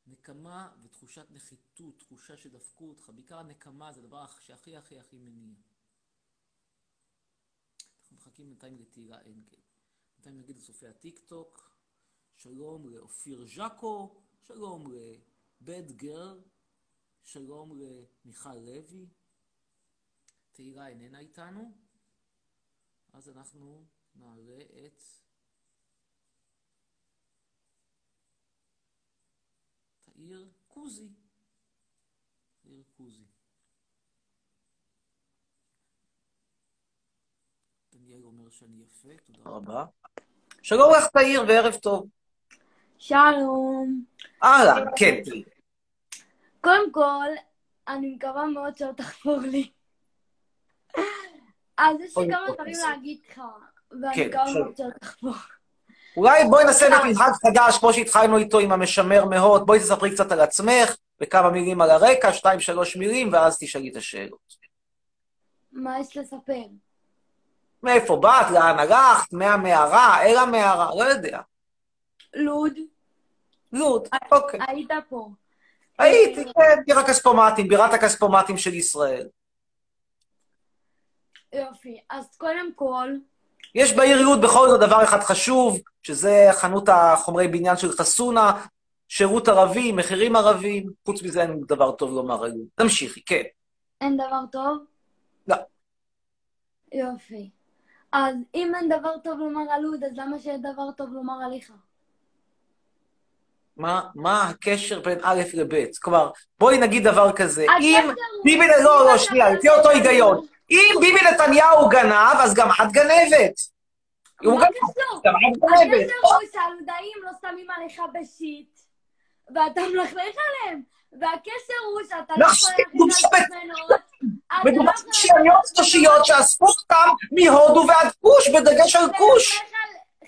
S1: נקמה ותחושת נחיתות, תחושה שדפקו אותך, בעיקר הנקמה זה הדבר שהכי הכי הכי מניע. אנחנו מחכים בינתיים לתהילה אנגל. בינתיים נגיד לצופי הטיק טוק, שלום לאופיר ז'קו, שלום לבד גרל, שלום למיכל לוי. תהילה איננה איתנו, אז אנחנו נעלה את תאיר קוזי. תאיר קוזי. דניאל אומר שאני יפה, תודה רבה. שלום לך תאיר וערב טוב.
S17: שלום.
S1: אהלן, כן.
S17: קודם כל, אני מקווה מאוד שלא תחפור לי. אז יש לי כמה דברים להגיד לך, ואני
S1: כן,
S17: מקווה. מאוד שלא תחפור.
S1: אולי בואי נעשה מנהג חדש, כמו שהתחלנו איתו עם המשמר מאות. בואי תספרי קצת על עצמך, וכמה מילים על הרקע, שתיים, שלוש מילים, ואז תשאלי את השאלות.
S17: מה יש לספר?
S1: מאיפה באת, לאן הלכת, מהמערה, אל המערה, לא יודע.
S17: לוד.
S1: לוד, אוקיי.
S17: היית פה.
S1: הייתי, כן, עיר הכספומטים, בירת הכספומטים של ישראל.
S17: יופי. אז קודם כל,
S1: יש בעיר לוד בכל זאת דבר אחד חשוב, שזה חנות החומרי בניין של חסונה, שירות ערבי, מחירים ערבים, חוץ מזה אין דבר טוב לומר על לוד. תמשיכי, כן.
S17: אין דבר טוב?
S1: לא.
S17: יופי. אז אם אין דבר טוב לומר על לוד, אז למה שיהיה דבר טוב לומר עליך?
S1: מה, מה הקשר בין א' לב'? כלומר, בואי נגיד דבר כזה,
S17: הקשר
S1: אם ביבי, לא, לא, שנייה, לפי אותו היגיון, אם ביבי נתניהו גנב, אז גם את גנבת. הוא גנב? גם את גנבת.
S17: שהלודאים לא שמים עליך בשיט, ואתה מלכלך עליהם. והקשר הוא שאתה לא יכול להכין על לא
S1: מדובר
S17: יכול
S1: בשיאניות קושיות שאספו אותם מהודו ועד כוש, בדגש על כוש.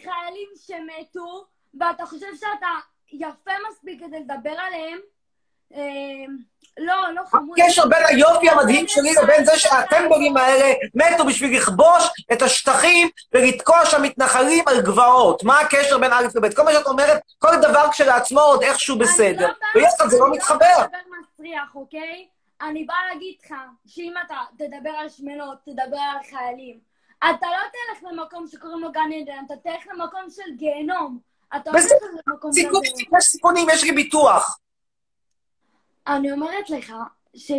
S17: חיילים שמתו, ואתה חושב שאתה יפה מספיק כדי לדבר עליהם? אה, לא, לא חמוד.
S1: הקשר בין היופי המדהים שלי לבין זה שהטמבלים האלה מתו בשביל לכבוש את השטחים ולתקוע שם מתנחלים על גבעות. מה הקשר בין א' לב'? כל מה שאת אומרת, כל דבר כשלעצמו עוד איכשהו בסדר. ויחד זה לא מתחבר.
S17: אני לא מדבר מסריח, אוקיי? אני באה להגיד לך שאם אתה תדבר על שמנות, תדבר על חיילים. אתה לא תלך למקום שקוראים לו גן עדן, אתה תלך למקום של גיהנום. אתה הולך למקום
S1: סיכונים,
S17: כזה.
S1: יש סיכונים, יש לי ביטוח.
S17: אני אומרת לך, ש...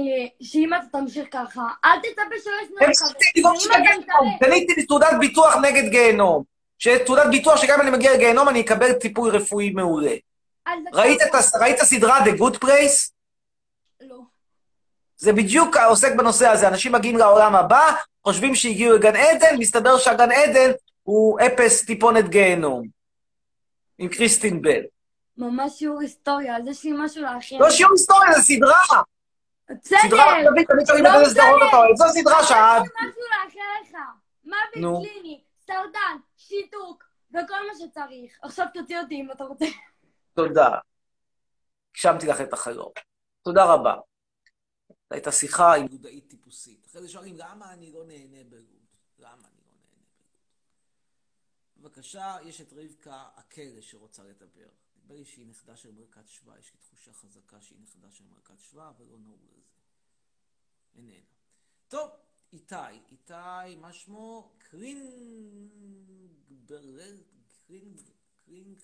S17: שאם אתה תמשיך ככה, אל תצפה שלא ישנאו לך.
S1: קניתי לי תעודת ביטוח נגד גיהנום. שתעודת ביטוח שגם אם אני מגיע לגיהנום אני אקבל טיפול רפואי מעולה. ראית את הס- ראית סדרה The Good Place?
S17: לא.
S1: זה בדיוק עוסק בנושא הזה. אנשים מגיעים לעולם הבא, חושבים שהגיעו לגן עדן, מסתבר שהגן עדן הוא אפס טיפונת גיהנום. עם קריסטין בל.
S17: ממש שיעור היסטוריה, אז יש לי משהו לאחר.
S1: לא שיעור היסטוריה, זה סדרה.
S17: בסדר.
S1: סדרה תמיד
S17: לא.
S1: אתה אוהב. זו סדרה שאת...
S17: יש לי משהו לאחר לך. מוות. קליני, סרטן, שיתוק, וכל מה שצריך. עכשיו תוציא אותי אם אתה רוצה.
S1: תודה. הגשמתי לך את החלום. תודה רבה. זו הייתה שיחה עם לודאית טיפוסית. אחרי זה שואלים, למה אני לא נהנה בלוד? למה אני לא נהנה בלוד? בבקשה, יש את רבקה הכלא שרוצה לדבר. נדמה לי שהיא נכדה של מלכת שבא, יש לי תחושה חזקה שהיא נכדה של מלכת שבא, אבל לא נהוג על זה. איננה. טוב, איתי. איתי, מה שמו? קרינגברל? קרינג... קרינג...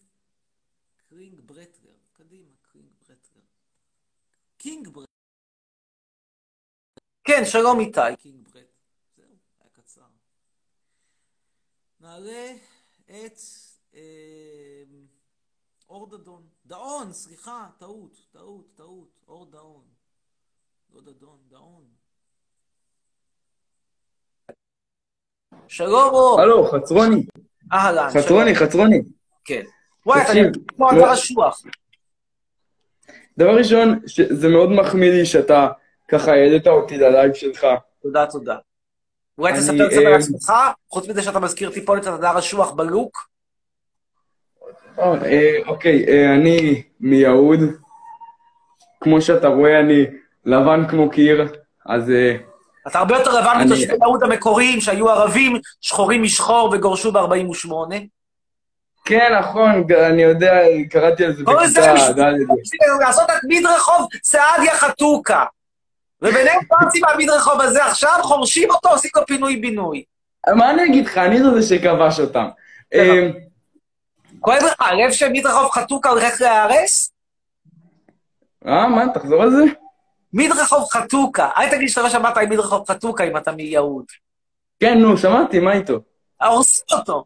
S1: קרינג ברטלר. קדימה, קרינג ברטלר. קינג ברטלר. כן, שלום איתי. קינג ברט. זהו, היה קצר. נעלה את אה, אור דדון. דאון, סליחה, טעות, טעות, טעות. אור דאון. לא דדון, דאון. שלום אור.
S18: הלו, חצרוני.
S1: אהלן.
S18: חצרוני,
S1: שלום.
S18: חצרוני.
S1: כן. וואי, אתה כמו
S18: לא-
S1: הדר אשוח.
S18: דבר ראשון, זה מאוד מחמיא לי שאתה ככה העלית אותי ללייב שלך.
S1: תודה, תודה. אולי תספר קצת
S18: אה,
S1: על עצמך, חוץ מזה שאתה מזכיר טיפונת את הדר השוח בלוק.
S18: אה, אה, אוקיי, אה, אני מיהוד. כמו שאתה רואה, אני לבן כמו קיר, אז...
S1: אתה הרבה יותר לבן מתושבי יהוד המקוריים, שהיו ערבים שחורים משחור וגורשו ב-48.
S18: כן, נכון, אני יודע, קראתי על זה בכיתה ד'.
S1: לעשות את מדרחוב סעדיה חתוקה. וביניהם פרצי מהמדרחוב הזה עכשיו, חורשים אותו, עושים לו פינוי-בינוי.
S18: מה אני אגיד לך, אני זה שכבש אותם.
S1: כואב לך, הלב של מדרחוב חתוקה הולך להיהרס?
S18: אה, מה, תחזור על זה?
S1: מדרחוב חתוקה. אל תגיד שאתה לא שמעת על מדרחוב חתוקה אם אתה מיהוד.
S18: כן, נו, שמעתי, מה איתו?
S1: הורסים אותו.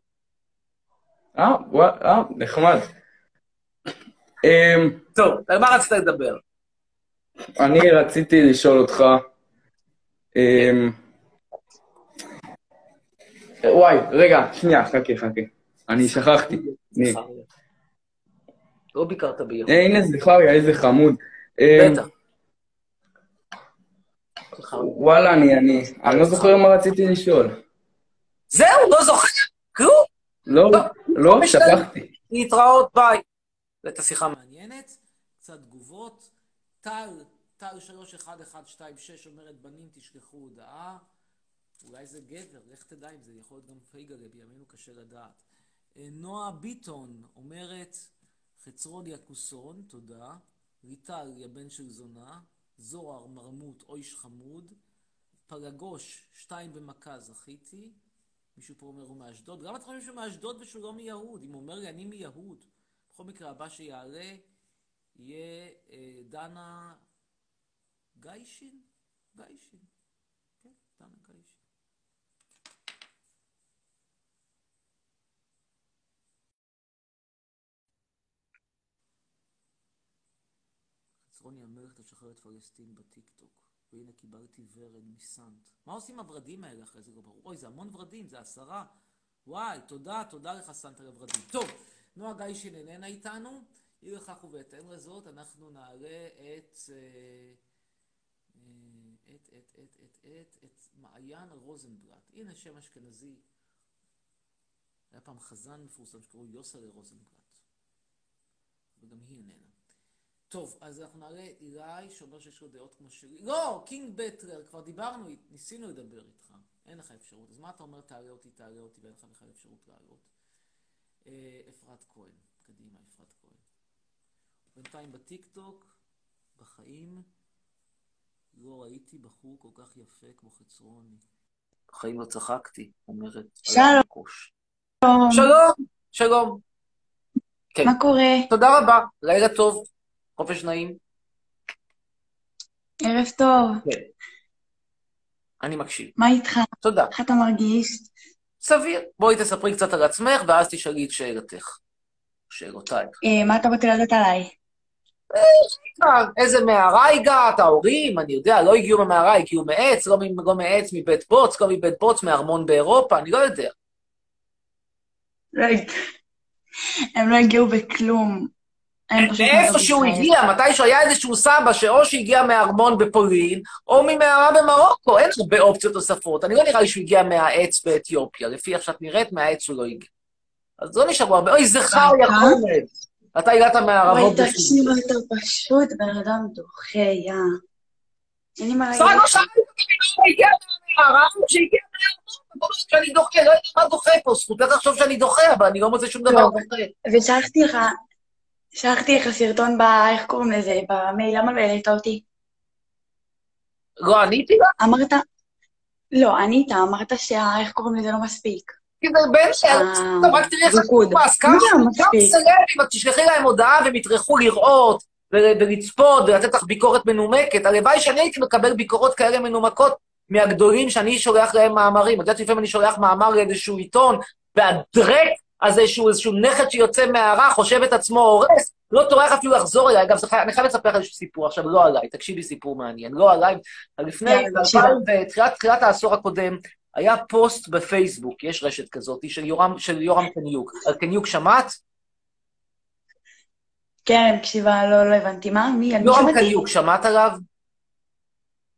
S18: אה, וואי, אה, נחמד. אמ,
S1: טוב, על מה רצית לדבר?
S18: אני רציתי לשאול אותך, אמ, וואי, רגע, שנייה, חכה, חכה. אני שכחתי. אני-
S1: לא ביקרת ביהוד.
S18: אה, הנה זכריה, איזה חמוד. אמ,
S1: בטח.
S18: וואלה, אני, אני, אני לא זוכר מה רציתי לשאול.
S1: זהו, לא זוכר. כלום.
S18: לא, לא,
S1: משנה.
S18: שכחתי.
S1: להתראות, ביי. זו הייתה שיחה
S19: מעניינת, קצת תגובות. טל, טל 31126 אומרת, בנים תשלחו הודעה. אולי זה גבר, לך תדע אם זה יכול להיות גם פייגלה, בימינו קשה לדעת. אה, נועה ביטון אומרת, חצרון יקוסון, תודה. ריטל, יא בן של זונה. זוהר, מרמוט, אויש חמוד. פלגוש, שתיים במכה, זכיתי. מישהו פה אומר הוא מאשדוד. גם אתם חושבים שהוא מאשדוד ושהוא לא מיהוד. אם הוא אומר לי אני מיהוד, בכל מקרה הבא שיעלה יהיה אה, דנה גיישין? גיישין. כן, דנה גיישין. חצרוני המלך תשחרר את פלסטין בטיקטוק. והנה קיבלתי ורד מסנט. מה עושים הורדים האלה אחרי זה? אוי, זה המון ורדים, זה עשרה. וואי, תודה, תודה לך סנט על הורדים. טוב, נועה גיישין איננה איתנו. אי לכך ובהתאם לזאת, אנחנו נעלה את... אה, אה, את, את, את, את, את, את מעיין רוזנבלט. הנה שם אשכנזי. היה פעם חזן מפורסם שקראו יוסלה רוזנבלט. וגם היא איננה. טוב, אז אנחנו נעלה אילי, שאומר שיש לו דעות כמו שלי. לא, קינג בטרר, כבר דיברנו, ניסינו לדבר איתך. אין לך אפשרות. אז מה אתה אומר, תעלה אותי, תעלה אותי, ואין לך בכלל אפשרות לעלות? אה, אפרת כהן, קדימה, אפרת כהן. בינתיים בטיקטוק, בחיים, לא ראיתי בחור כל כך יפה כמו חצרוני.
S1: בחיים לא צחקתי, אומרת.
S20: שלום.
S1: שלום, שלום. כן.
S20: מה קורה?
S1: תודה רבה, לילה טוב, חופש נעים.
S20: ערב טוב.
S1: כן. אני מקשיב.
S20: מה איתך?
S1: תודה.
S20: איך אתה מרגיש?
S1: סביר. בואי תספרי קצת על עצמך, ואז תשאלי את שאלתך. שאלותייך.
S20: אה, מה אתה רוצה לדעת עליי?
S1: אה, איזה מערה הגעת, ההורים, אני יודע, לא הגיעו מהמערה, הגיעו מעץ, לא, לא מעץ, מבית בוץ, לא מבית בוץ, מארמון באירופה, אני לא יודע.
S20: לא הם לא הגיעו בכלום.
S1: מאיפה
S20: נולדו
S1: שהוא. הגיע, מתישהו היה איזשהו סבא שאו שהגיע מהארמון בפולין, או ממערה במרוקו, אין הרבה אופציות נוספות. אני לא נראה לי שהוא הגיע מהעץ באתיופיה, לפי איך שאת נראית, מהעץ הוא לא הגיע. אז לא נשארו הרבה, אוי, זכריה
S20: אתה?
S1: חומד. אתה הגעת מהערבות בפולין.
S20: תקשיב, אתה פשוט בן אדם דוחה, יא. אין לי מה להגיד לך.
S1: שאלתי אותי הוא הגיע מהמערה, שהגיע שאני דוחה, לא יודע מה דוחה פה, זכותך לחשוב שאני דוחה, אבל אני לא מוצא שום דבר דוחה.
S20: ושלחתי לך, שלחתי לך סרטון ב... איך קוראים לזה? במייל, למה לא העלית אותי?
S1: לא עניתי לה?
S20: אמרת... לא, ענית, אמרת שה... איך קוראים לזה? לא מספיק.
S1: כי זה בן טוב, רק תראי איך
S20: ריקוד.
S1: את אז כמה
S20: זה?
S1: סלבים, תשלחי להם הודעה והם יטרחו לראות ולצפות ולתת לך ביקורת מנומקת. הלוואי שאני הייתי מקבל ביקורות כאלה מנומקות מהגדולים שאני שולח להם מאמרים. את יודעת שלפעמים אני שולח מאמר לאיזשהו עיתון, והדרק הזה, שהוא איזשהו נכד שיוצא מהערה, חושב את עצמו הורס, לא טורח אפילו לחזור אליי. אגב, אני חייב לספר לך איזשהו סיפור עכשיו, לא עליי, תקשיבי סיפור מעניין. לא עליי, לפני. בתחילת תחילת העשור הקודם, היה פוסט בפייסבוק, יש רשת כזאת, של יורם, של יורם קניוק. על קניוק שמעת?
S20: כן, מקשיבה, לא, לא הבנתי. מה? מי?
S1: יורם? קניוק, שמעת עליו?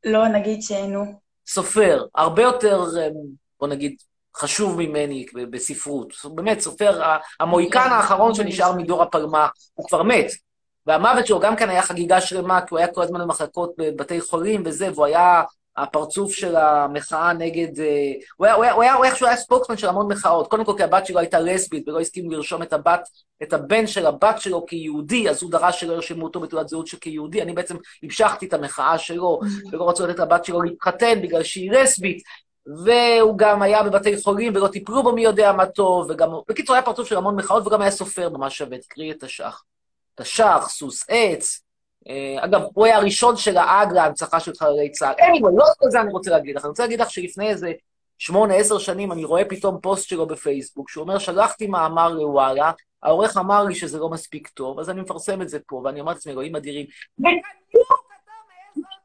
S20: לא, נגיד שאינו.
S1: סופר, הרבה יותר, אמ, בוא נגיד, חשוב ממני בספרות. באמת, סופר, המוהיקן האחרון שנשאר מדור הפלמ"ח, הוא כבר מת. והמוות שלו גם כן היה חגיגה שלמה, כי הוא היה כל הזמן במחלקות בבתי חולים וזה, והוא היה הפרצוף של המחאה נגד... אה, הוא היה, הוא היה, הוא היה, הוא איכשהו היה ספוקסמן של המון מחאות. קודם כל כי הבת שלו הייתה לסבית ולא הסכימו לרשום את הבת, את הבן של הבת שלו כיהודי, אז הוא דרש שלא ירשמו אותו בתעודת זהות שכיהודי. אני בעצם המשכתי את המחאה שלו, ולא רצו לתת לבת שלו להתחתן בגלל שהיא לסבית. והוא גם היה בבתי חולים ולא טיפלו בו מי יודע מה טוב, וגם... בקיצור, היה פרצוף של המון מחאות, וגם היה סופר ממש שווה, תקראי את השח. תש"ח, סוס עץ. אה, אגב, הוא היה הראשון שלעג להנצחה של חללי צה"ל. anyway, לא את זה אני רוצה להגיד לך. אני רוצה להגיד לך שלפני איזה שמונה, עשר שנים אני רואה פתאום פוסט שלו בפייסבוק, שהוא אומר, שלחתי מאמר לוואלה, העורך אמר לי שזה לא מספיק טוב, אז אני מפרסם את זה פה, ואני אומר לעצמי, אלוהים אדירים.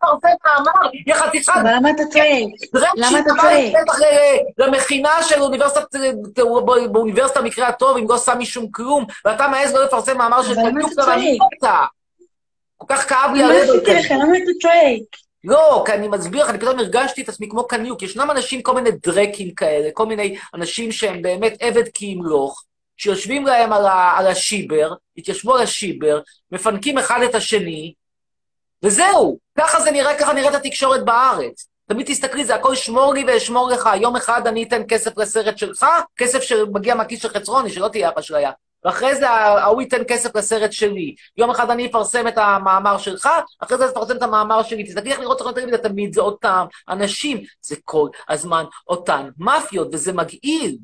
S1: מפרסם מאמר, יא חתיכת...
S20: אבל למה אתה צועק? למה אתה צועק?
S1: למכינה של אוניברסיטת, באוניברסיטה במקרה הטוב, אם לא שם משום כלום, ואתה מעז לא לפרסם מאמר של
S20: אבל למה
S1: קניוק
S20: אתה צועק?
S1: אתה. כל כך כאב לי
S20: מה
S1: הלב.
S20: עשיתי לך? למה אתה צועק?
S1: לא, כי אני מסביר לך, אני פתאום הרגשתי את עצמי כמו קניוק. ישנם אנשים, כל מיני דרקים כאלה, כל מיני אנשים שהם באמת עבד כי ימלוך, שיושבים להם על, ה, על השיבר, התיישבו על השיבר, מפנקים אחד את השני, וזהו. ככה זה נראה, ככה נראית התקשורת בארץ. תמיד תסתכלי, זה הכל שמור לי ואשמור לך. יום אחד אני אתן כסף לסרט שלך, כסף שמגיע מהכיס של חצרוני, שלא תהיה אשליה. ואחרי זה ההוא ייתן כסף לסרט שלי. יום אחד אני אפרסם את המאמר שלך, אחרי זה תפרסם את המאמר שלי. תסתכלי איך לראות תוכנית טלוויזיה, תמיד זה אותם אנשים, זה כל הזמן אותן מאפיות, וזה מגעיל.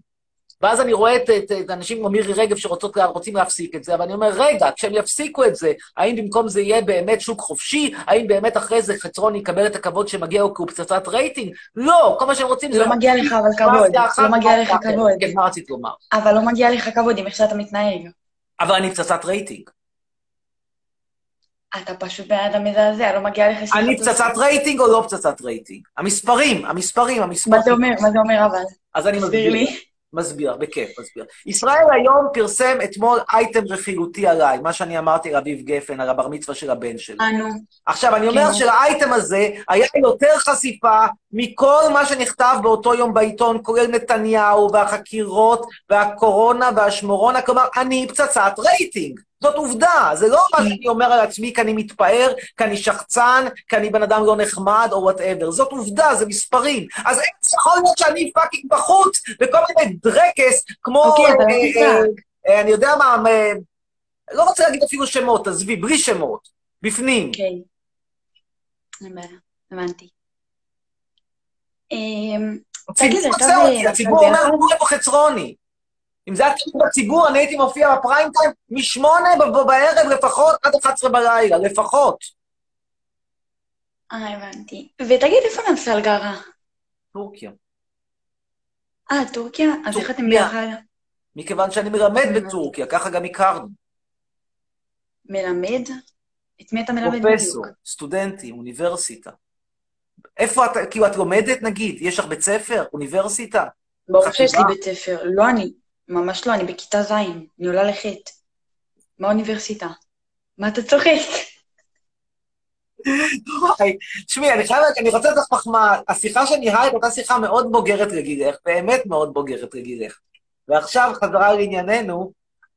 S1: ואז אני רואה את, את, את אנשים כמו מירי רגב שרוצות, רוצים להפסיק את זה, אבל אני אומר, רגע, כשהם יפסיקו את זה, האם במקום זה יהיה באמת שוק חופשי? האם באמת אחרי זה חצרון יקבל את הכבוד שמגיע לו כי הוא פצצת רייטינג? לא, כל מה שהם רוצים זה...
S20: לא מגיע לך אבל כבוד, לא מגיע לך. כבוד.
S1: כן, מה רצית לומר?
S20: אבל לא מגיע לך כבוד עם איך שאתה מתנהג.
S1: אבל אני פצצת רייטינג.
S20: אתה פשוט בן אדם מזעזע, לא מגיע לך שיחת
S1: אני פצצת רייטינג או לא פצצת רייטינג? המספרים, המספרים, המספרים.
S20: מה זה אומר? מה זה אומר אבל?
S1: אז אני מסביר.
S20: לי.
S1: מסביר, בכיף, מסביר. ישראל היום פרסם אתמול אייטם רכילותי עליי, מה שאני אמרתי לאביב גפן, על הבר מצווה של הבן שלי.
S20: אה, נו.
S1: עכשיו, אני אומר
S20: כן.
S1: שלאייטם הזה היה יותר חשיפה מכל מה שנכתב באותו יום בעיתון, כולל נתניהו והחקירות והקורונה והשמורונה, כלומר, אני פצצת רייטינג. זאת עובדה, זה לא מה שאני אומר על עצמי כי אני מתפאר, כי אני שחצן, כי אני בן אדם לא נחמד או whatever. זאת עובדה, זה מספרים. אז איך יכול להיות שאני fucking בחוץ וכל מיני דרקס, כמו...
S20: אוקיי,
S1: אה. אה, אה, אני יודע מה, לא רוצה להגיד אפילו שמות, עזבי, בלי שמות. בפנים.
S20: אוקיי. הבנתי. אמ,
S1: הציבור אומר, פה חצרוני. אם זה היה תלוי בציבור, אני הייתי מופיע בפריים טיים משמונה בערב לפחות עד 11 בלילה, לפחות.
S20: אה, הבנתי. ותגיד, איפה נמסל גרה?
S1: טורקיה.
S20: אה, טורקיה? אז איך אתם. ביחד?
S1: מכיוון שאני מלמד בטורקיה, ככה גם הכרנו.
S20: מלמד? את מי אתה מלמד
S1: פרופסור,
S20: בדיוק?
S1: סטודנטים, אוניברסיטה. איפה את, כאילו, את לומדת נגיד? יש לך בית ספר? אוניברסיטה?
S20: ברור שיש לי? בית ספר. לא אני, ממש לא, אני בכיתה ז', אני עולה לחטא. מה אוניברסיטה? מה אתה צוחק?
S1: תשמעי, אני חייב, אני רוצה לתת לך מחמאה. השיחה שניהלת הייתה שיחה מאוד בוגרת לגילך, באמת מאוד בוגרת לגילך. ועכשיו, חזרה לענייננו,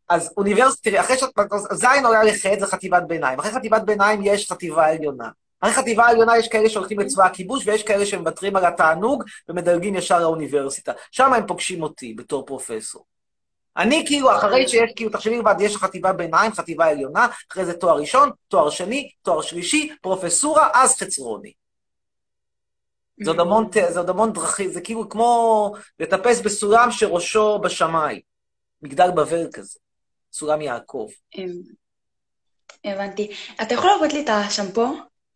S1: אז אוניברסיטה, אחרי שאת, זין עולה לחטא זה חטיבת ביניים. אחרי חטיבת ביניים יש חטיבה עליונה. אחרי חטיבה עליונה יש כאלה שהולכים לצבא הכיבוש, ויש כאלה שמוותרים על התענוג ומדלגים ישר לאוניברסיטה. שם הם פוגשים אותי בתור פרופסור. אני כאילו, אחרי שיש, כאילו, תחשבי לבד, יש חטיבה ביניים, חטיבה עליונה, אחרי זה תואר ראשון, תואר שני, תואר שלישי, פרופסורה, אז חצרוני. זה עוד המון, ת- זה עוד המון דרכים, זה כאילו כמו לטפס בסולם שראשו בשמיים. מגדל בבל כזה, סולם יעקב.
S20: הבנתי. אתה יכול להראות לי את השמפו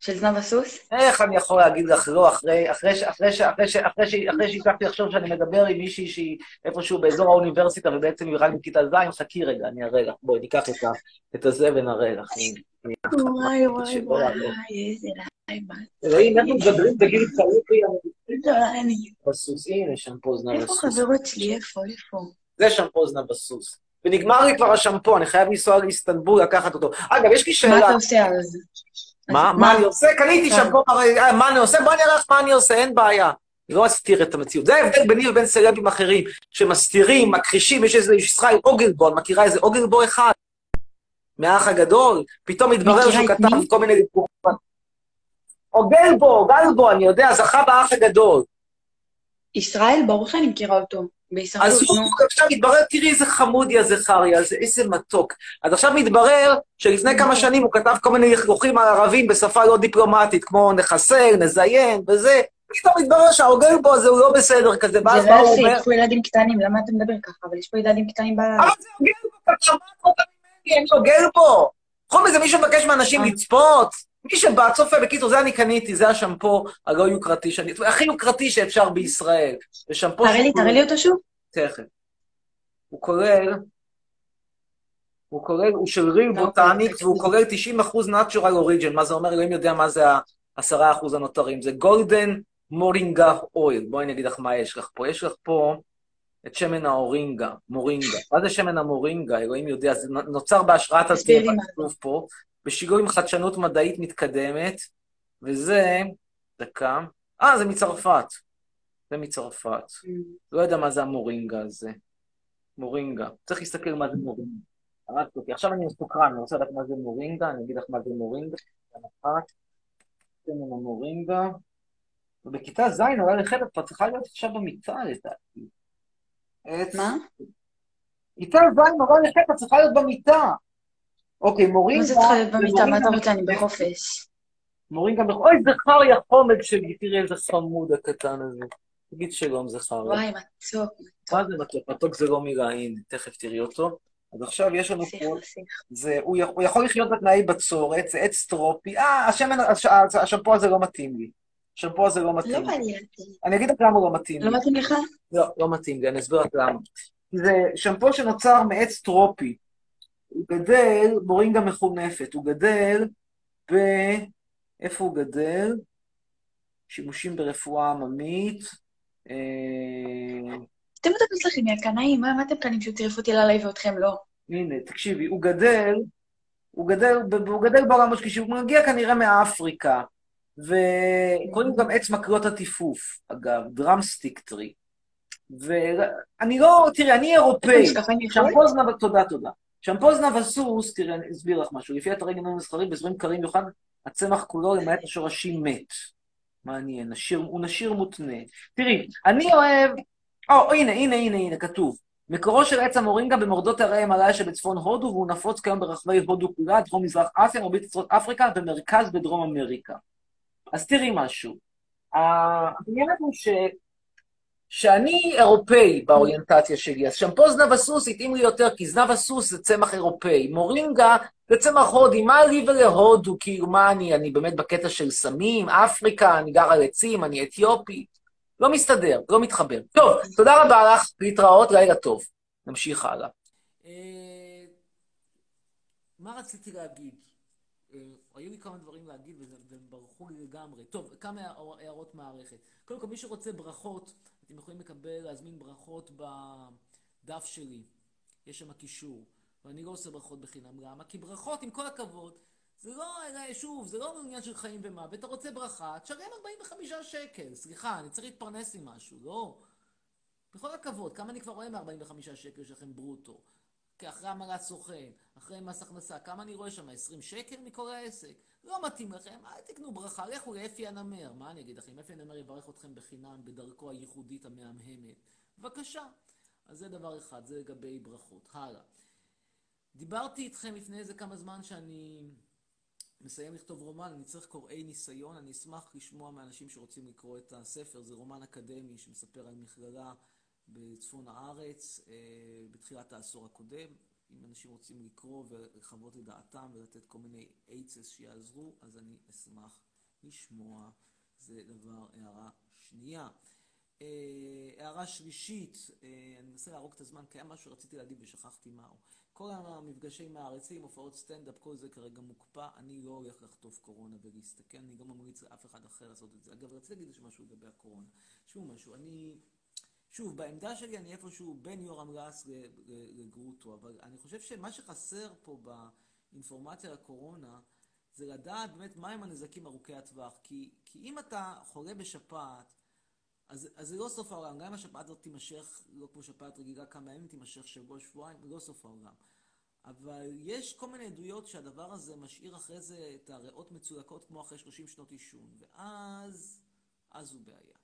S20: של זנב הסוס?
S1: איך אני יכול להגיד לך לא, אחרי, אחרי, אחרי, אחרי, אחרי, ש- אחרי שהצלחתי לחשוב שאני מדבר עם מישהי שהיא איפשהו באזור האוניברסיטה ובעצם היא רק בכיתה ז', חכי רגע, אני אראה לך. בואי, ניקח את, ה, את הזה ונראה לך.
S20: וואי וואי וואי. איזה לילה.
S1: אלוהים, איך מדברים בגיל צעיר
S20: לא, אני...
S1: בסוס, הנה שמפו זנב
S20: איפה
S1: הסוס.
S20: חברות שלי? איפה? איפה?
S1: זה שמפו זנב הסוס. ונגמר לי כבר השמפו, אני חייב לנסוע לאיסטנבול לקחת אותו. אגב, יש לי שאלה.
S20: מה אתה עושה אז?
S1: מה, מה אני עושה? קניתי שמפו, הרי, אה, מה אני עושה? בוא אני אראה לך מה אני עושה, אין בעיה. אני לא אסתיר את המציאות. זה ההבדל ביני ובין סלבים אחרים, שמסתירים, מכחישים, יש איזה ישראל אוגלבון, מכירה איזה אוגלבו אחד? מהאח הגדול, פתאום התברר שהוא
S20: את
S1: כתב? כל מיני דיבורים. או גלבו, גלבו, אני יודע, זכה באח הגדול.
S20: ישראל, ברור שאני מכירה אותו.
S1: אז הוא. עכשיו מתברר, תראי איזה חמודי הזכריה איזה מתוק. אז עכשיו מתברר שלפני כמה שנים הוא כתב כל מיני לכלוכים על ערבים בשפה לא דיפלומטית, כמו נחסל, נזיין וזה. פתאום מתברר שהאוגלבו הזה הוא לא בסדר כזה, ואז
S20: זה
S1: מה
S20: לא
S1: הוא אומר?
S20: יש פה ילדים קטנים, למה אתה מדבר ככה? אבל יש פה ילדים קטנים בלילה.
S1: אבל זה אוגלבו, אתה שמעת אותה ממני, אני אוגלבו. חוץ מזה, מישהו מבקש מאנשים לצפות? מי שבא, צופה, בקיצור, זה אני קניתי, זה השמפו הלא יוקרתי, שאני, הכי יוקרתי שאפשר בישראל. זה שמפו
S20: תראה לי, תראה לי אותו שוב.
S1: תכף. הוא כולל, הוא כולל, הוא של ריל
S20: אוקיי,
S1: בוטניקס, והוא כולל 90% נאצ'ורל אוריג'ן. מה זה אומר? אלוהים יודע מה זה ה-10% הנותרים. זה גולדן מורינגה אויל. בואי אני אגיד לך מה יש לך פה. יש לך פה את שמן האורינגה, מורינגה. מה זה שמן המורינגה? אלוהים יודע, זה נוצר בהשראת הטבע, כתוב פה, בשילוב עם חדשנות מדעית מתקדמת, וזה, דקה, אה, זה מצרפת. זה מצרפת. לא יודע מה זה המורינגה הזה. מורינגה. צריך להסתכל מה זה מורינגה. הרגת אותי. עכשיו אני מסוקרן, אני רוצה לדעת מה זה מורינגה, אני אגיד לך מה זה מורינגה. אחת. שמן המורינגה. ובכיתה ז' עולה לחדר, כבר צריכה להיות עכשיו במיטה לדעתי.
S20: מה?
S1: כיתה ז' עולה לחדר, צריכה להיות במיטה. אוקיי, מורינגה...
S20: מה זה להיות במיטה? מה אתה רוצה? אני. בחופש.
S1: מורינגה מחוממת. אוי, זכריה חומד שלי, תראי איזה חמוד הקטן הזה. תגיד שלום, זכריה.
S20: וואי, מתוק.
S1: מה זה מתוק? מתוק זה לא מילה, הנה, תכף תראי אותו. אז עכשיו יש לנו פה, זה, הוא, יכ- הוא יכול לחיות בתנאי בצורת, זה עץ טרופי. אה, השמן, הש, הש- השמפו הזה לא מתאים לי. השמפו הזה לא מתאים
S20: לא. מעניין אותי.
S1: אני אגיד לך למה הוא לא מתאים לי.
S20: לא מתאים לך?
S1: לא, לא מתאים לי, אני אסביר לך למה. זה שמפו שנוצר מעץ טרופי. הוא גדל, מורינגה מכונפת, הוא גדל ב... איפה הוא גדל? שימושים ברפואה עממית. אה,
S20: אתם יודעים לכם, יא קנאים, מה אתם קנאים שהוא צירף אותי ללייב ואתכם לא?
S1: הנה, תקשיבי, הוא גדל, הוא גדל, הוא גדל בעולם השלישי, הוא מגיע כנראה מאפריקה, וקוראים גם עץ מקלות הטיפוף, אגב, drumstick tree. ואני לא, תראי, אני אירופאי, תודה, תודה. שמפו זנב הסוס, תראי, אני אסביר לך משהו, לפי אתרי גנון מסחרי, באזורים קרים במיוחד, הצמח כולו, למעט השורשים, מת. מעניין, נשיר, הוא נשיר מותנה. תראי, אני אוהב, או, הנה, הנה, הנה, הנה, כתוב. מקורו של עץ המורינגה במורדות הרי הימלאיה שבצפון הודו, והוא נפוץ כיום ברחבי הודו כולה, דרום מזרח אסיה, מרבית ארצות אפריקה, ומרכז בדרום אמריקה. אז תראי משהו. העניין הוא ש... שאני אירופאי באוריינטציה שלי, אז שמפו זנב הסוס התאים לי יותר, כי זנב הסוס זה צמח אירופאי. מורינגה זה צמח הודי, מה לי ולהודו? כאילו, מה אני, אני באמת בקטע של סמים, אפריקה, אני גר על עצים, אני אתיופי. לא מסתדר, לא מתחבר. טוב, תודה רבה לך, להתראות, לילה טוב. נמשיך הלאה. אה, מה רציתי להגיד? היו לי כמה דברים להגיד והם ברחו לי לגמרי. טוב, כמה הער- הערות מערכת. קודם כל, מי שרוצה ברכות, אתם יכולים לקבל, להזמין ברכות בדף שלי. יש שם קישור. ואני לא עושה ברכות בחינם. למה? כי ברכות, עם כל הכבוד, זה לא, שוב, זה לא עניין של חיים ומוות. אתה רוצה ברכה, תשלם 45 שקל. סליחה, אני צריך להתפרנס עם משהו, לא? בכל הכבוד, כמה אני כבר רואה מ-45 שקל שלכם ברוטו? אחרי עמלת סוכן, אחרי מס הכנסה, כמה אני רואה שם? 20 שקל מכל העסק? לא מתאים לכם, אל תקנו ברכה, לכו לאפי הנמר. מה אני אגיד לכם? אפי הנמר יברך אתכם בחינם בדרכו הייחודית המהמהמת. בבקשה. אז זה דבר אחד, זה לגבי ברכות. הלאה. דיברתי איתכם לפני איזה כמה זמן שאני מסיים לכתוב רומן, אני צריך קוראי ניסיון, אני אשמח לשמוע מאנשים שרוצים לקרוא את הספר, זה רומן אקדמי שמספר על מכללה בצפון הארץ אה, בתחילת העשור הקודם. אם אנשים רוצים לקרוא ולחוות את דעתם ולתת כל מיני עצס שיעזרו, אז אני אשמח לשמוע. זה דבר, הערה שנייה. אה, הערה שלישית, אה, אני מנסה להרוג את הזמן, כי היה משהו שרציתי להגיד ושכחתי מהו. כל המפגשי מעריצים, הופעות סטנדאפ, כל זה כרגע מוקפא, אני לא הולך לחטוף קורונה ולהסתכן, אני לא ממליץ לאף אחד אחר לעשות את זה. אגב, רציתי להגיד משהו לגבי הקורונה. תשמעו משהו, אני... שוב, בעמדה שלי אני איפשהו בין יורם ל- לגרוטו, אבל אני חושב שמה שחסר פה באינפורמציה על הקורונה, זה לדעת באמת מהם הנזקים ארוכי הטווח. כי, כי אם אתה חולה בשפעת, אז, אז זה לא סוף העולם. גם אם השפעת הזאת תימשך, לא כמו שפעת רגילה כמה ימים, תימשך שבוע, שבועיים, לא סוף העולם.
S21: אבל יש כל מיני עדויות שהדבר הזה משאיר אחרי זה את הריאות מצולקות כמו אחרי 30 שנות עישון, ואז, אז זו בעיה.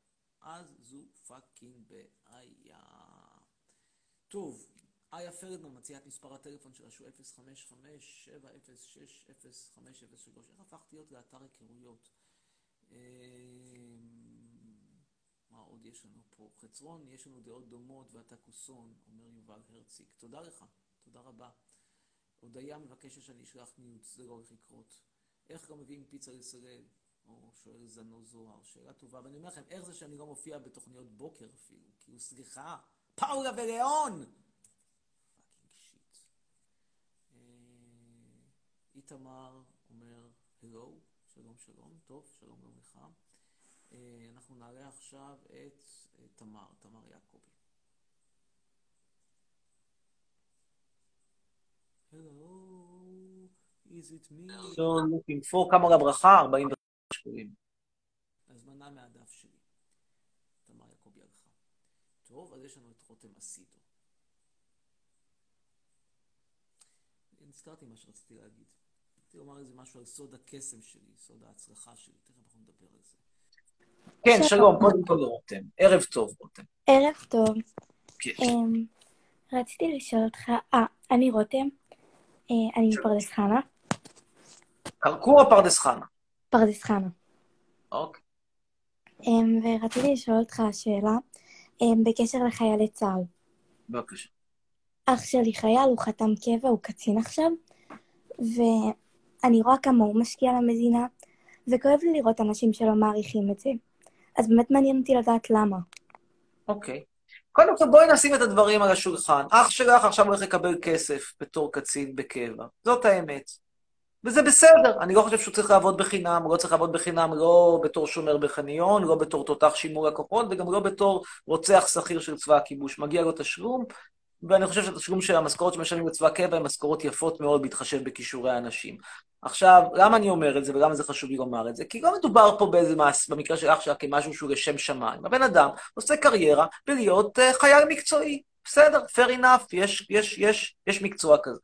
S21: אז זו fucking בעיה. טוב, איה פרדמן מציעה את מספר הטלפון שלה שהוא 055-706-0503. איך הפכתי להיות לאתר היכרויות? אמ, מה עוד יש לנו פה? חצרון, יש לנו דעות דומות ואתה כוסון, אומר יובל הרציג. תודה לך, תודה רבה. הודיה מבקשת שאני אשלח nudes, זה לא הולך לקרות. איך לא מביאים פיצה לישראל? או שואל זנו זוהר, שאלה טובה. ואני אומר לכם, איך זה שאני לא מופיע בתוכניות בוקר אפילו? כאילו, סליחה, פאולה וליאון! fucking shit. אה, איתמר אומר, הלו, שלום שלום, טוב, שלום גם לך. אה, אנחנו נעלה עכשיו את תמר, תמר יעקבי. Hello, is it me?
S1: So looking for, כמה לברכה? 40 שקלים.
S21: הזמנה מהדף שלי. תמר יעקבי הלכה. טוב, אז יש לנו את רותם אסידו. נזכרתי מה שרציתי להגיד. רציתי לומר איזה משהו על סוד הקסם שלי, סוד ההצלחה שלי, תכף אנחנו נדבר על זה.
S1: כן, שלום, קודם כל רותם. ערב טוב, רותם.
S22: ערב טוב.
S1: כן.
S22: אמ, רציתי לשאול אותך, אה, אני רותם, אה, אני מפרדס חנה.
S1: כרכור או פרדס חנה?
S22: פרדס חנה.
S1: אוקיי.
S22: אמ, ורציתי לשאול אותך שאלה אמ, בקשר לחיילי צה"ל.
S1: בבקשה.
S22: אח שלי חייל, הוא חתם קבע, הוא קצין עכשיו, ואני רואה כמה הוא משקיע למדינה, וכואב לי לראות אנשים שלא מעריכים את זה. אז באמת מעניין אותי לדעת למה.
S1: אוקיי. קודם כל בואי נשים את הדברים על השולחן. אח שלך עכשיו הולך לקבל כסף בתור קצין בקבע. זאת האמת. וזה בסדר, אני לא חושב שהוא צריך לעבוד בחינם, הוא לא צריך לעבוד בחינם לא בתור שומר בחניון, לא בתור תותח שימור לקוחות, וגם לא בתור רוצח שכיר של צבא הכיבוש. מגיע לו תשלום, ואני חושב שהתשלום של המשכורות שמשלמים בצבא הקבע הן משכורות יפות מאוד בהתחשב בכישורי האנשים. עכשיו, למה אני אומר את זה ולמה זה חשוב לי לומר את זה? כי לא מדובר פה באיזה מס, במקרה של אח שלה כמשהו שהוא לשם שמיים. הבן אדם עושה קריירה בלהיות uh, חייל מקצועי. בסדר, fair enough, יש, יש, יש, יש מקצוע כזה.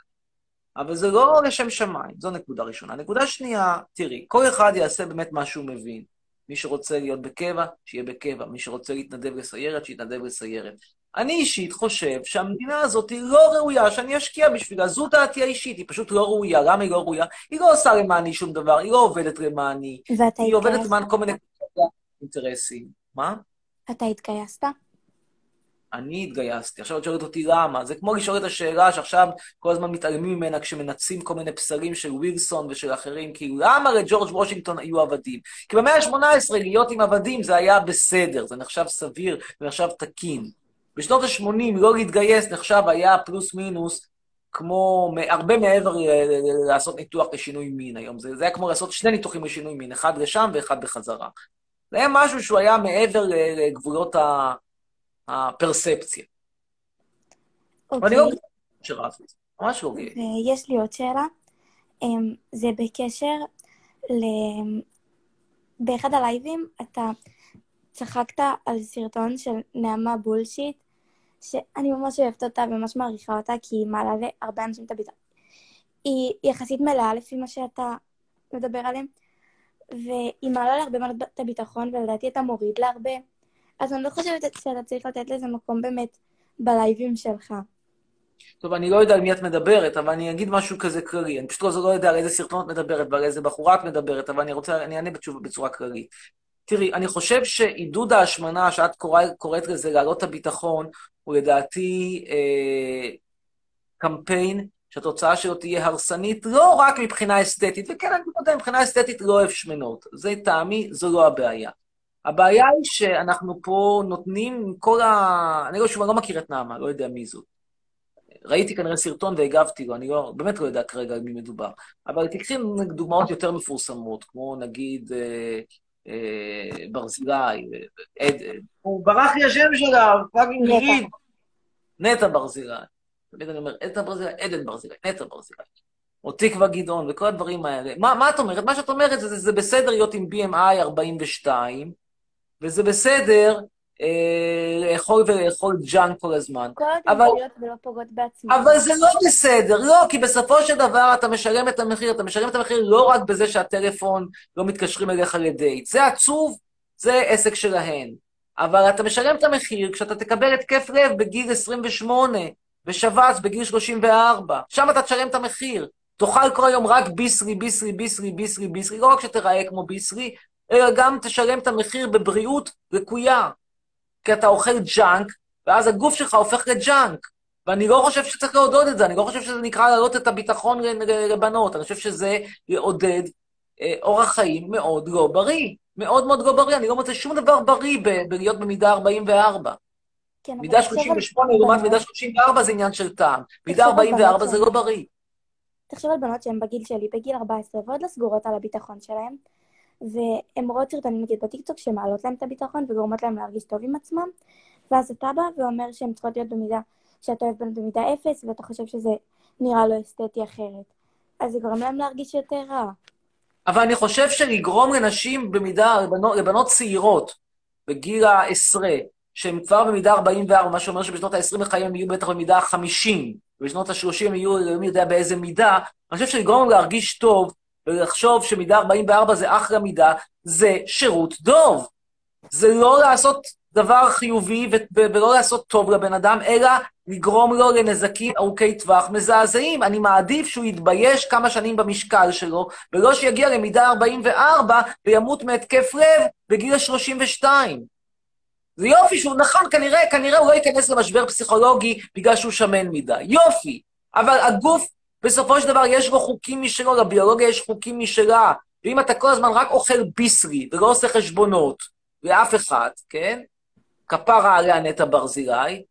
S1: אבל זה לא לשם שמיים, זו נקודה ראשונה. נקודה שנייה, תראי, כל אחד יעשה באמת מה שהוא מבין. מי שרוצה להיות בקבע, שיהיה בקבע. מי שרוצה להתנדב לסיירת, שיתנדב לסיירת. אני אישית חושב שהמדינה הזאת היא לא ראויה שאני אשקיע בשבילה. זו דעתי האישית, היא פשוט לא ראויה. למה היא לא ראויה? היא לא עושה למעני שום דבר, היא לא עובדת למעני.
S22: ואתה
S1: היא עובדת
S22: התגייסת?
S1: למען כל מיני אינטרסים. מה?
S22: אתה התגייסת?
S1: אני התגייסתי. עכשיו את שואלת אותי למה. זה כמו לשאול את השאלה שעכשיו כל הזמן מתעלמים ממנה כשמנצים כל מיני פסלים של ווילסון ושל אחרים, כאילו למה לג'ורג' וושינגטון היו עבדים? כי במאה ה-18 להיות עם עבדים זה היה בסדר, זה נחשב סביר, זה נחשב תקין. בשנות ה-80 לא להתגייס נחשב היה פלוס מינוס כמו הרבה מעבר לעשות ניתוח לשינוי מין היום. זה, זה היה כמו לעשות שני ניתוחים לשינוי מין, אחד לשם ואחד בחזרה. זה היה משהו שהוא היה מעבר לגבולות ה... הפרספציה.
S22: אוקיי.
S1: לא את זה, ממש לא גאה.
S22: ויש לי עוד שאלה. אמ, זה בקשר ל... באחד הלייבים אתה צחקת על סרטון של נעמה בולשיט, שאני ממש אוהבת אותה וממש מעריכה אותה, כי היא מעלה להרבה אנשים את הביטחון. היא יחסית מלאה לפי מה שאתה מדבר עליהם, והיא מעלה להרבה מאוד את הביטחון, ולדעתי אתה מוריד להרבה. אז אני לא חושבת שאתה צריך לתת לזה מקום באמת בלייבים שלך.
S1: טוב, אני לא יודע על מי את מדברת, אבל אני אגיד משהו כזה כללי. אני פשוט לא יודע על איזה סרטון את מדברת ועל איזה בחורה את מדברת, אבל אני רוצה, אני אענה בתשובה בצורה כללית. תראי, אני חושב שעידוד ההשמנה, שאת קורא, קוראת לזה להעלות את הביטחון, הוא לדעתי אה, קמפיין שהתוצאה שלו תהיה הרסנית, לא רק מבחינה אסתטית, וכן, אני יודע, מבחינה אסתטית לא אוהב שמנות. זה טעמי, זו לא הבעיה. הבעיה היא שאנחנו פה נותנים כל ה... אני לא, שוב, אני לא מכיר את נעמה, לא יודע מי זאת. ראיתי כנראה סרטון והגבתי לו, אני לא, באמת לא יודע כרגע על מי מדובר. אבל תקחי דוגמאות יותר מפורסמות, כמו נגיד אה, אה, ברזילי, אה, עד, הוא ברח לי השם שלה, fucking
S22: נטע.
S1: ריד. נטע ברזילי. תמיד אני אומר, נטע ברזילי, עדן ברזילי, נטע ברזילי. או תקווה גדעון וכל הדברים האלה. מה, מה את אומרת? מה שאת אומרת זה, זה בסדר להיות עם BMI 42, וזה בסדר אה, לאכול ולאכול ג'אנק כל הזמן.
S22: כל עוד הן
S1: אבל,
S22: בריאות ולא פוגעות בעצמן.
S1: אבל זה לא בסדר, לא, כי בסופו של דבר אתה משלם את המחיר, אתה משלם את המחיר לא רק בזה שהטלפון לא מתקשרים אליך לדייט. זה עצוב, זה עסק שלהן. אבל אתה משלם את המחיר כשאתה תקבל התקף לב בגיל 28, ושבץ בגיל 34. שם אתה תשלם את המחיר. תאכל כל היום רק ביסרי, ביסרי, ביסרי, ביסרי, ביסרי, לא רק שתיראה כמו ביסרי, אלא גם תשלם את המחיר בבריאות לקויה. כי אתה אוכל ג'אנק, ואז הגוף שלך הופך לג'אנק. ואני לא חושב שצריך לעודד את זה, אני לא חושב שזה נקרא להעלות את הביטחון לבנות, אני חושב שזה לעודד אה, אורח חיים מאוד לא בריא. מאוד מאוד לא בריא, אני לא מוצא שום דבר בריא ב- בלהיות במידה 44.
S22: כן,
S1: מידה
S22: תחשוב על
S1: 38 לעומת מידה 34 זה עניין של טעם. מידה
S22: תחשוב על
S1: 44
S22: בנות
S1: זה לא בריא.
S22: תחשוב על בנות שהן בגיל שלי, בגיל 14, ועוד לא סגורות על הביטחון שלהן, והן רואות סרטונים נגיד בטיקטוק שמעלות להם את הביטחון וגורמות להם להרגיש טוב עם עצמם, ואז אתה בא ואומר שהן צריכות להיות במידה, שאתה אוהב בנות במידה אפס, ואתה חושב שזה נראה לו אסתטי אחרת. אז זה גורם להם להרגיש יותר רע.
S1: אבל אני חושב שלגרום לנשים במידה, לבנות, לבנות צעירות, בגיל העשרה, שהן כבר במידה 44, מה שאומר שבשנות ה-20 לחיים יהיו בטח במידה ה-50, ובשנות ה-30 הם יהיו, מי יודע באיזה מידה, אני חושב שלגרום להם להרגיש טוב, ולחשוב שמידה 44 זה אחלה מידה, זה שירות דוב. זה לא לעשות דבר חיובי ולא לעשות טוב לבן אדם, אלא לגרום לו לנזקים ארוכי טווח מזעזעים. אני מעדיף שהוא יתבייש כמה שנים במשקל שלו, ולא שיגיע למידה 44 וימות מהתקף לב בגיל ה-32. זה יופי שהוא נכון, כנראה, כנראה הוא לא ייכנס למשבר פסיכולוגי בגלל שהוא שמן מדי. יופי. אבל הגוף, בסופו של דבר, יש לו חוקים משלו, לביולוגיה יש חוקים משלה. ואם אתה כל הזמן רק אוכל ביסלי ולא עושה חשבונות לאף אחד, כן? כפרה עליה נטע ברזילי,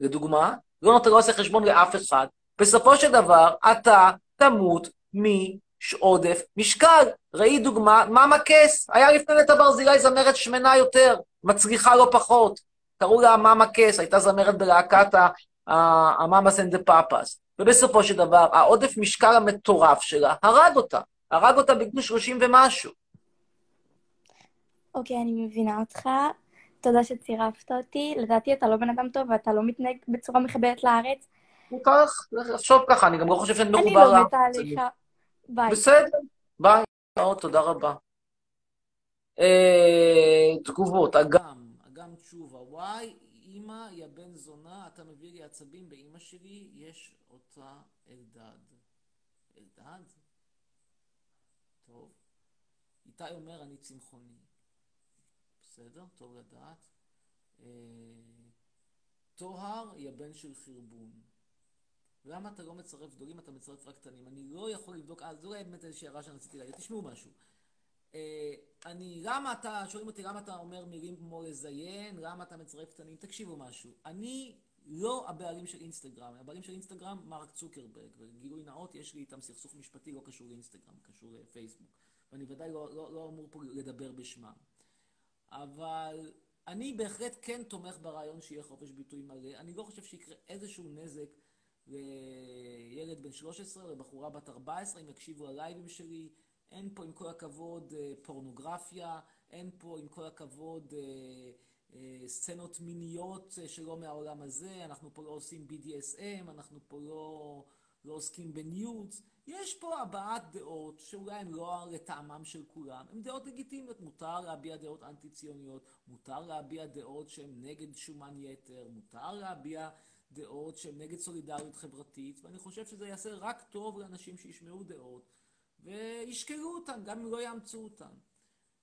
S1: לדוגמה, לא נותן, לא עושה חשבון לאף אחד, בסופו של דבר אתה תמות מעודף משקל. ראי דוגמה, מאמה קס, היה לפני נטע ברזילי זמרת שמנה יותר, מצליחה לא פחות. קראו לה מאמה קס, הייתה זמרת בלהקת ה Mamas and the Papas. ובסופו של דבר, העודף משקל המטורף שלה הרג אותה. הרג אותה בגיל 30 ומשהו.
S22: אוקיי, אני מבינה אותך. תודה שצירפת אותי. לדעתי אתה לא בן אדם טוב ואתה לא מתנהג בצורה מכבדת לארץ.
S1: לך לחשוב ככה, אני גם לא חושב שאני
S22: אני
S1: מחובר
S22: לא
S1: לה.
S22: מתה עליך. ביי.
S1: בסדר, ביי. מאוד, תודה רבה. אה, תגובות, אגם.
S21: אגם תשובה, וואי, אמא, יא בן זונה, אתה מביא לי עצבים באמא שלי, יש אותה אלדד. אלדד? טוב. איתי אומר, אני צמחוני. בסדר, טוב לדעת. אה, טוהר, יא בן של חרבון. למה אתה לא מצרף גדולים, אתה מצרף רק קטנים? אני לא יכול לבדוק, אה, זו באמת איזושהי הערה שאני רציתי להגיד. תשמעו משהו. אה, אני, למה אתה, שואלים אותי למה אתה אומר מילים כמו לזיין, למה אתה מצרף קטנים, תקשיבו משהו. אני לא הבעלים של אינסטגרם, הבעלים של אינסטגרם מרק צוקרברג, וגילוי נאות, יש לי איתם סכסוך משפטי, לא קשור לאינסטגרם, קשור לפייסבוק. ואני ודאי לא, לא, לא אמור פה לדבר בשמם. אבל אני בהחלט כן תומך ברעיון שיהיה חופש ביטוי מלא. אני לא חושב שיקרה איזשהו נזק לילד בן 13 או לבחורה בת 14, אם יקשיבו ללייבים שלי. אין פה עם כל הכבוד אה, פורנוגרפיה, אין פה עם כל הכבוד אה, אה, סצנות מיניות שלא מהעולם הזה, אנחנו פה לא עושים BDSM, אנחנו פה לא, לא עוסקים בניודס. יש פה הבעת דעות שאולי הן לא לטעמם של כולם, הן דעות לגיטימיות, מותר להביע דעות אנטי-ציוניות, מותר להביע דעות שהן נגד שומן יתר, מותר להביע דעות שהן נגד סולידריות חברתית, ואני חושב שזה יעשה רק טוב לאנשים שישמעו דעות. וישקלו אותן, גם אם לא יאמצו אותן.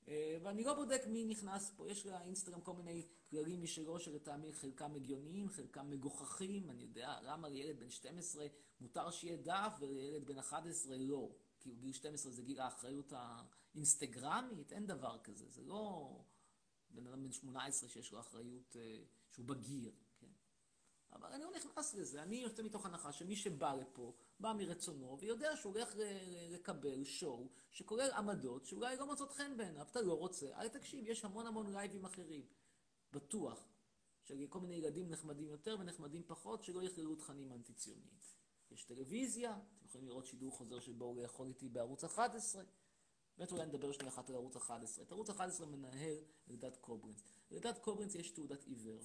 S21: אה, ואני לא בודק מי נכנס פה, יש לאינסטגרם כל מיני כללים משלו שלטעמי חלקם הגיוניים, חלקם מגוחכים, אני יודע למה לילד בן 12 מותר שיהיה דף ולילד בן 11 לא. כי גיל 12 זה גיל האחריות האינסטגרמית, אין דבר כזה, זה לא בן אדם בן 18 שיש לו אחריות אה, שהוא בגיר, כן? אבל אני לא נכנס לזה, אני יוצא מתוך הנחה שמי שבא לפה, בא מרצונו, ויודע שהוא הולך לקבל show שכולל עמדות שאולי לא מוצאות חן בעיניו, אתה לא רוצה, אל תקשיב, יש המון המון לייבים אחרים, בטוח, של כל מיני ילדים נחמדים יותר ונחמדים פחות, שלא יכללו תכנים אנטי-ציוניים. יש טלוויזיה, אתם יכולים לראות שידור חוזר של בואו לאכול איתי בערוץ 11, באמת אולי נדבר שנייה אחת על ערוץ 11. את ערוץ 11 מנהל אלדד קוברנץ. לאלדד קוברנץ יש תעודת עיוור.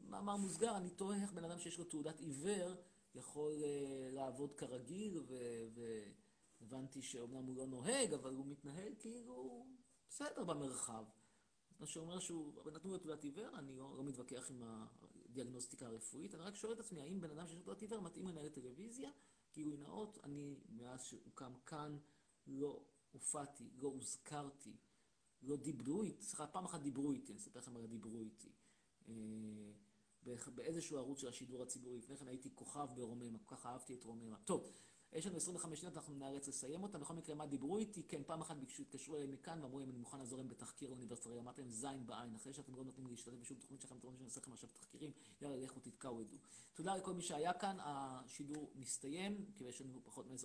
S21: מאמר מוסגר, אני תוהה איך בן אדם שיש לו תעודת עיוור יכול uh, לעבוד כרגיל, והבנתי שאומנם הוא לא נוהג, אבל הוא מתנהל כאילו בסדר במרחב. מה שאומר שהוא, נתנו לו תעודת עיוור, אני לא, לא מתווכח עם הדיאגנוסטיקה הרפואית, אני רק שואל את עצמי, האם בן אדם שיש לו תעודת עיוור מתאים לנהל טלוויזיה? גילוי נאות, אני מאז שהוקם כאן לא הופעתי, לא הוזכרתי, לא דיברו איתי, סליחה, פעם אחת דיברו איתי, אני אספר לכם על דיברו איתי. באיזשהו ערוץ של השידור הציבורי, לפני כן הייתי כוכב ברוממה, כל כך אהבתי את רוממה. טוב, יש לנו 25 שניות, אנחנו נאלץ לסיים אותם. בכל מקרה, מה דיברו איתי? כן, פעם אחת ביקשו, התקשרו אליי מכאן, ואמרו אם אני מוכן לעזור להם בתחקיר לאוניברסיטה, אמרתי להם זין בעין, אחרי שאתם לא נותנים לי להשתתף בשום תוכנית שלכם, אתם שאני אעשה לכם עכשיו תחקירים, יאללה, לכו תתקעו עדו. תודה לכל מי שהיה כאן, השידור נסתיים, כי יש לנו פחות מעשר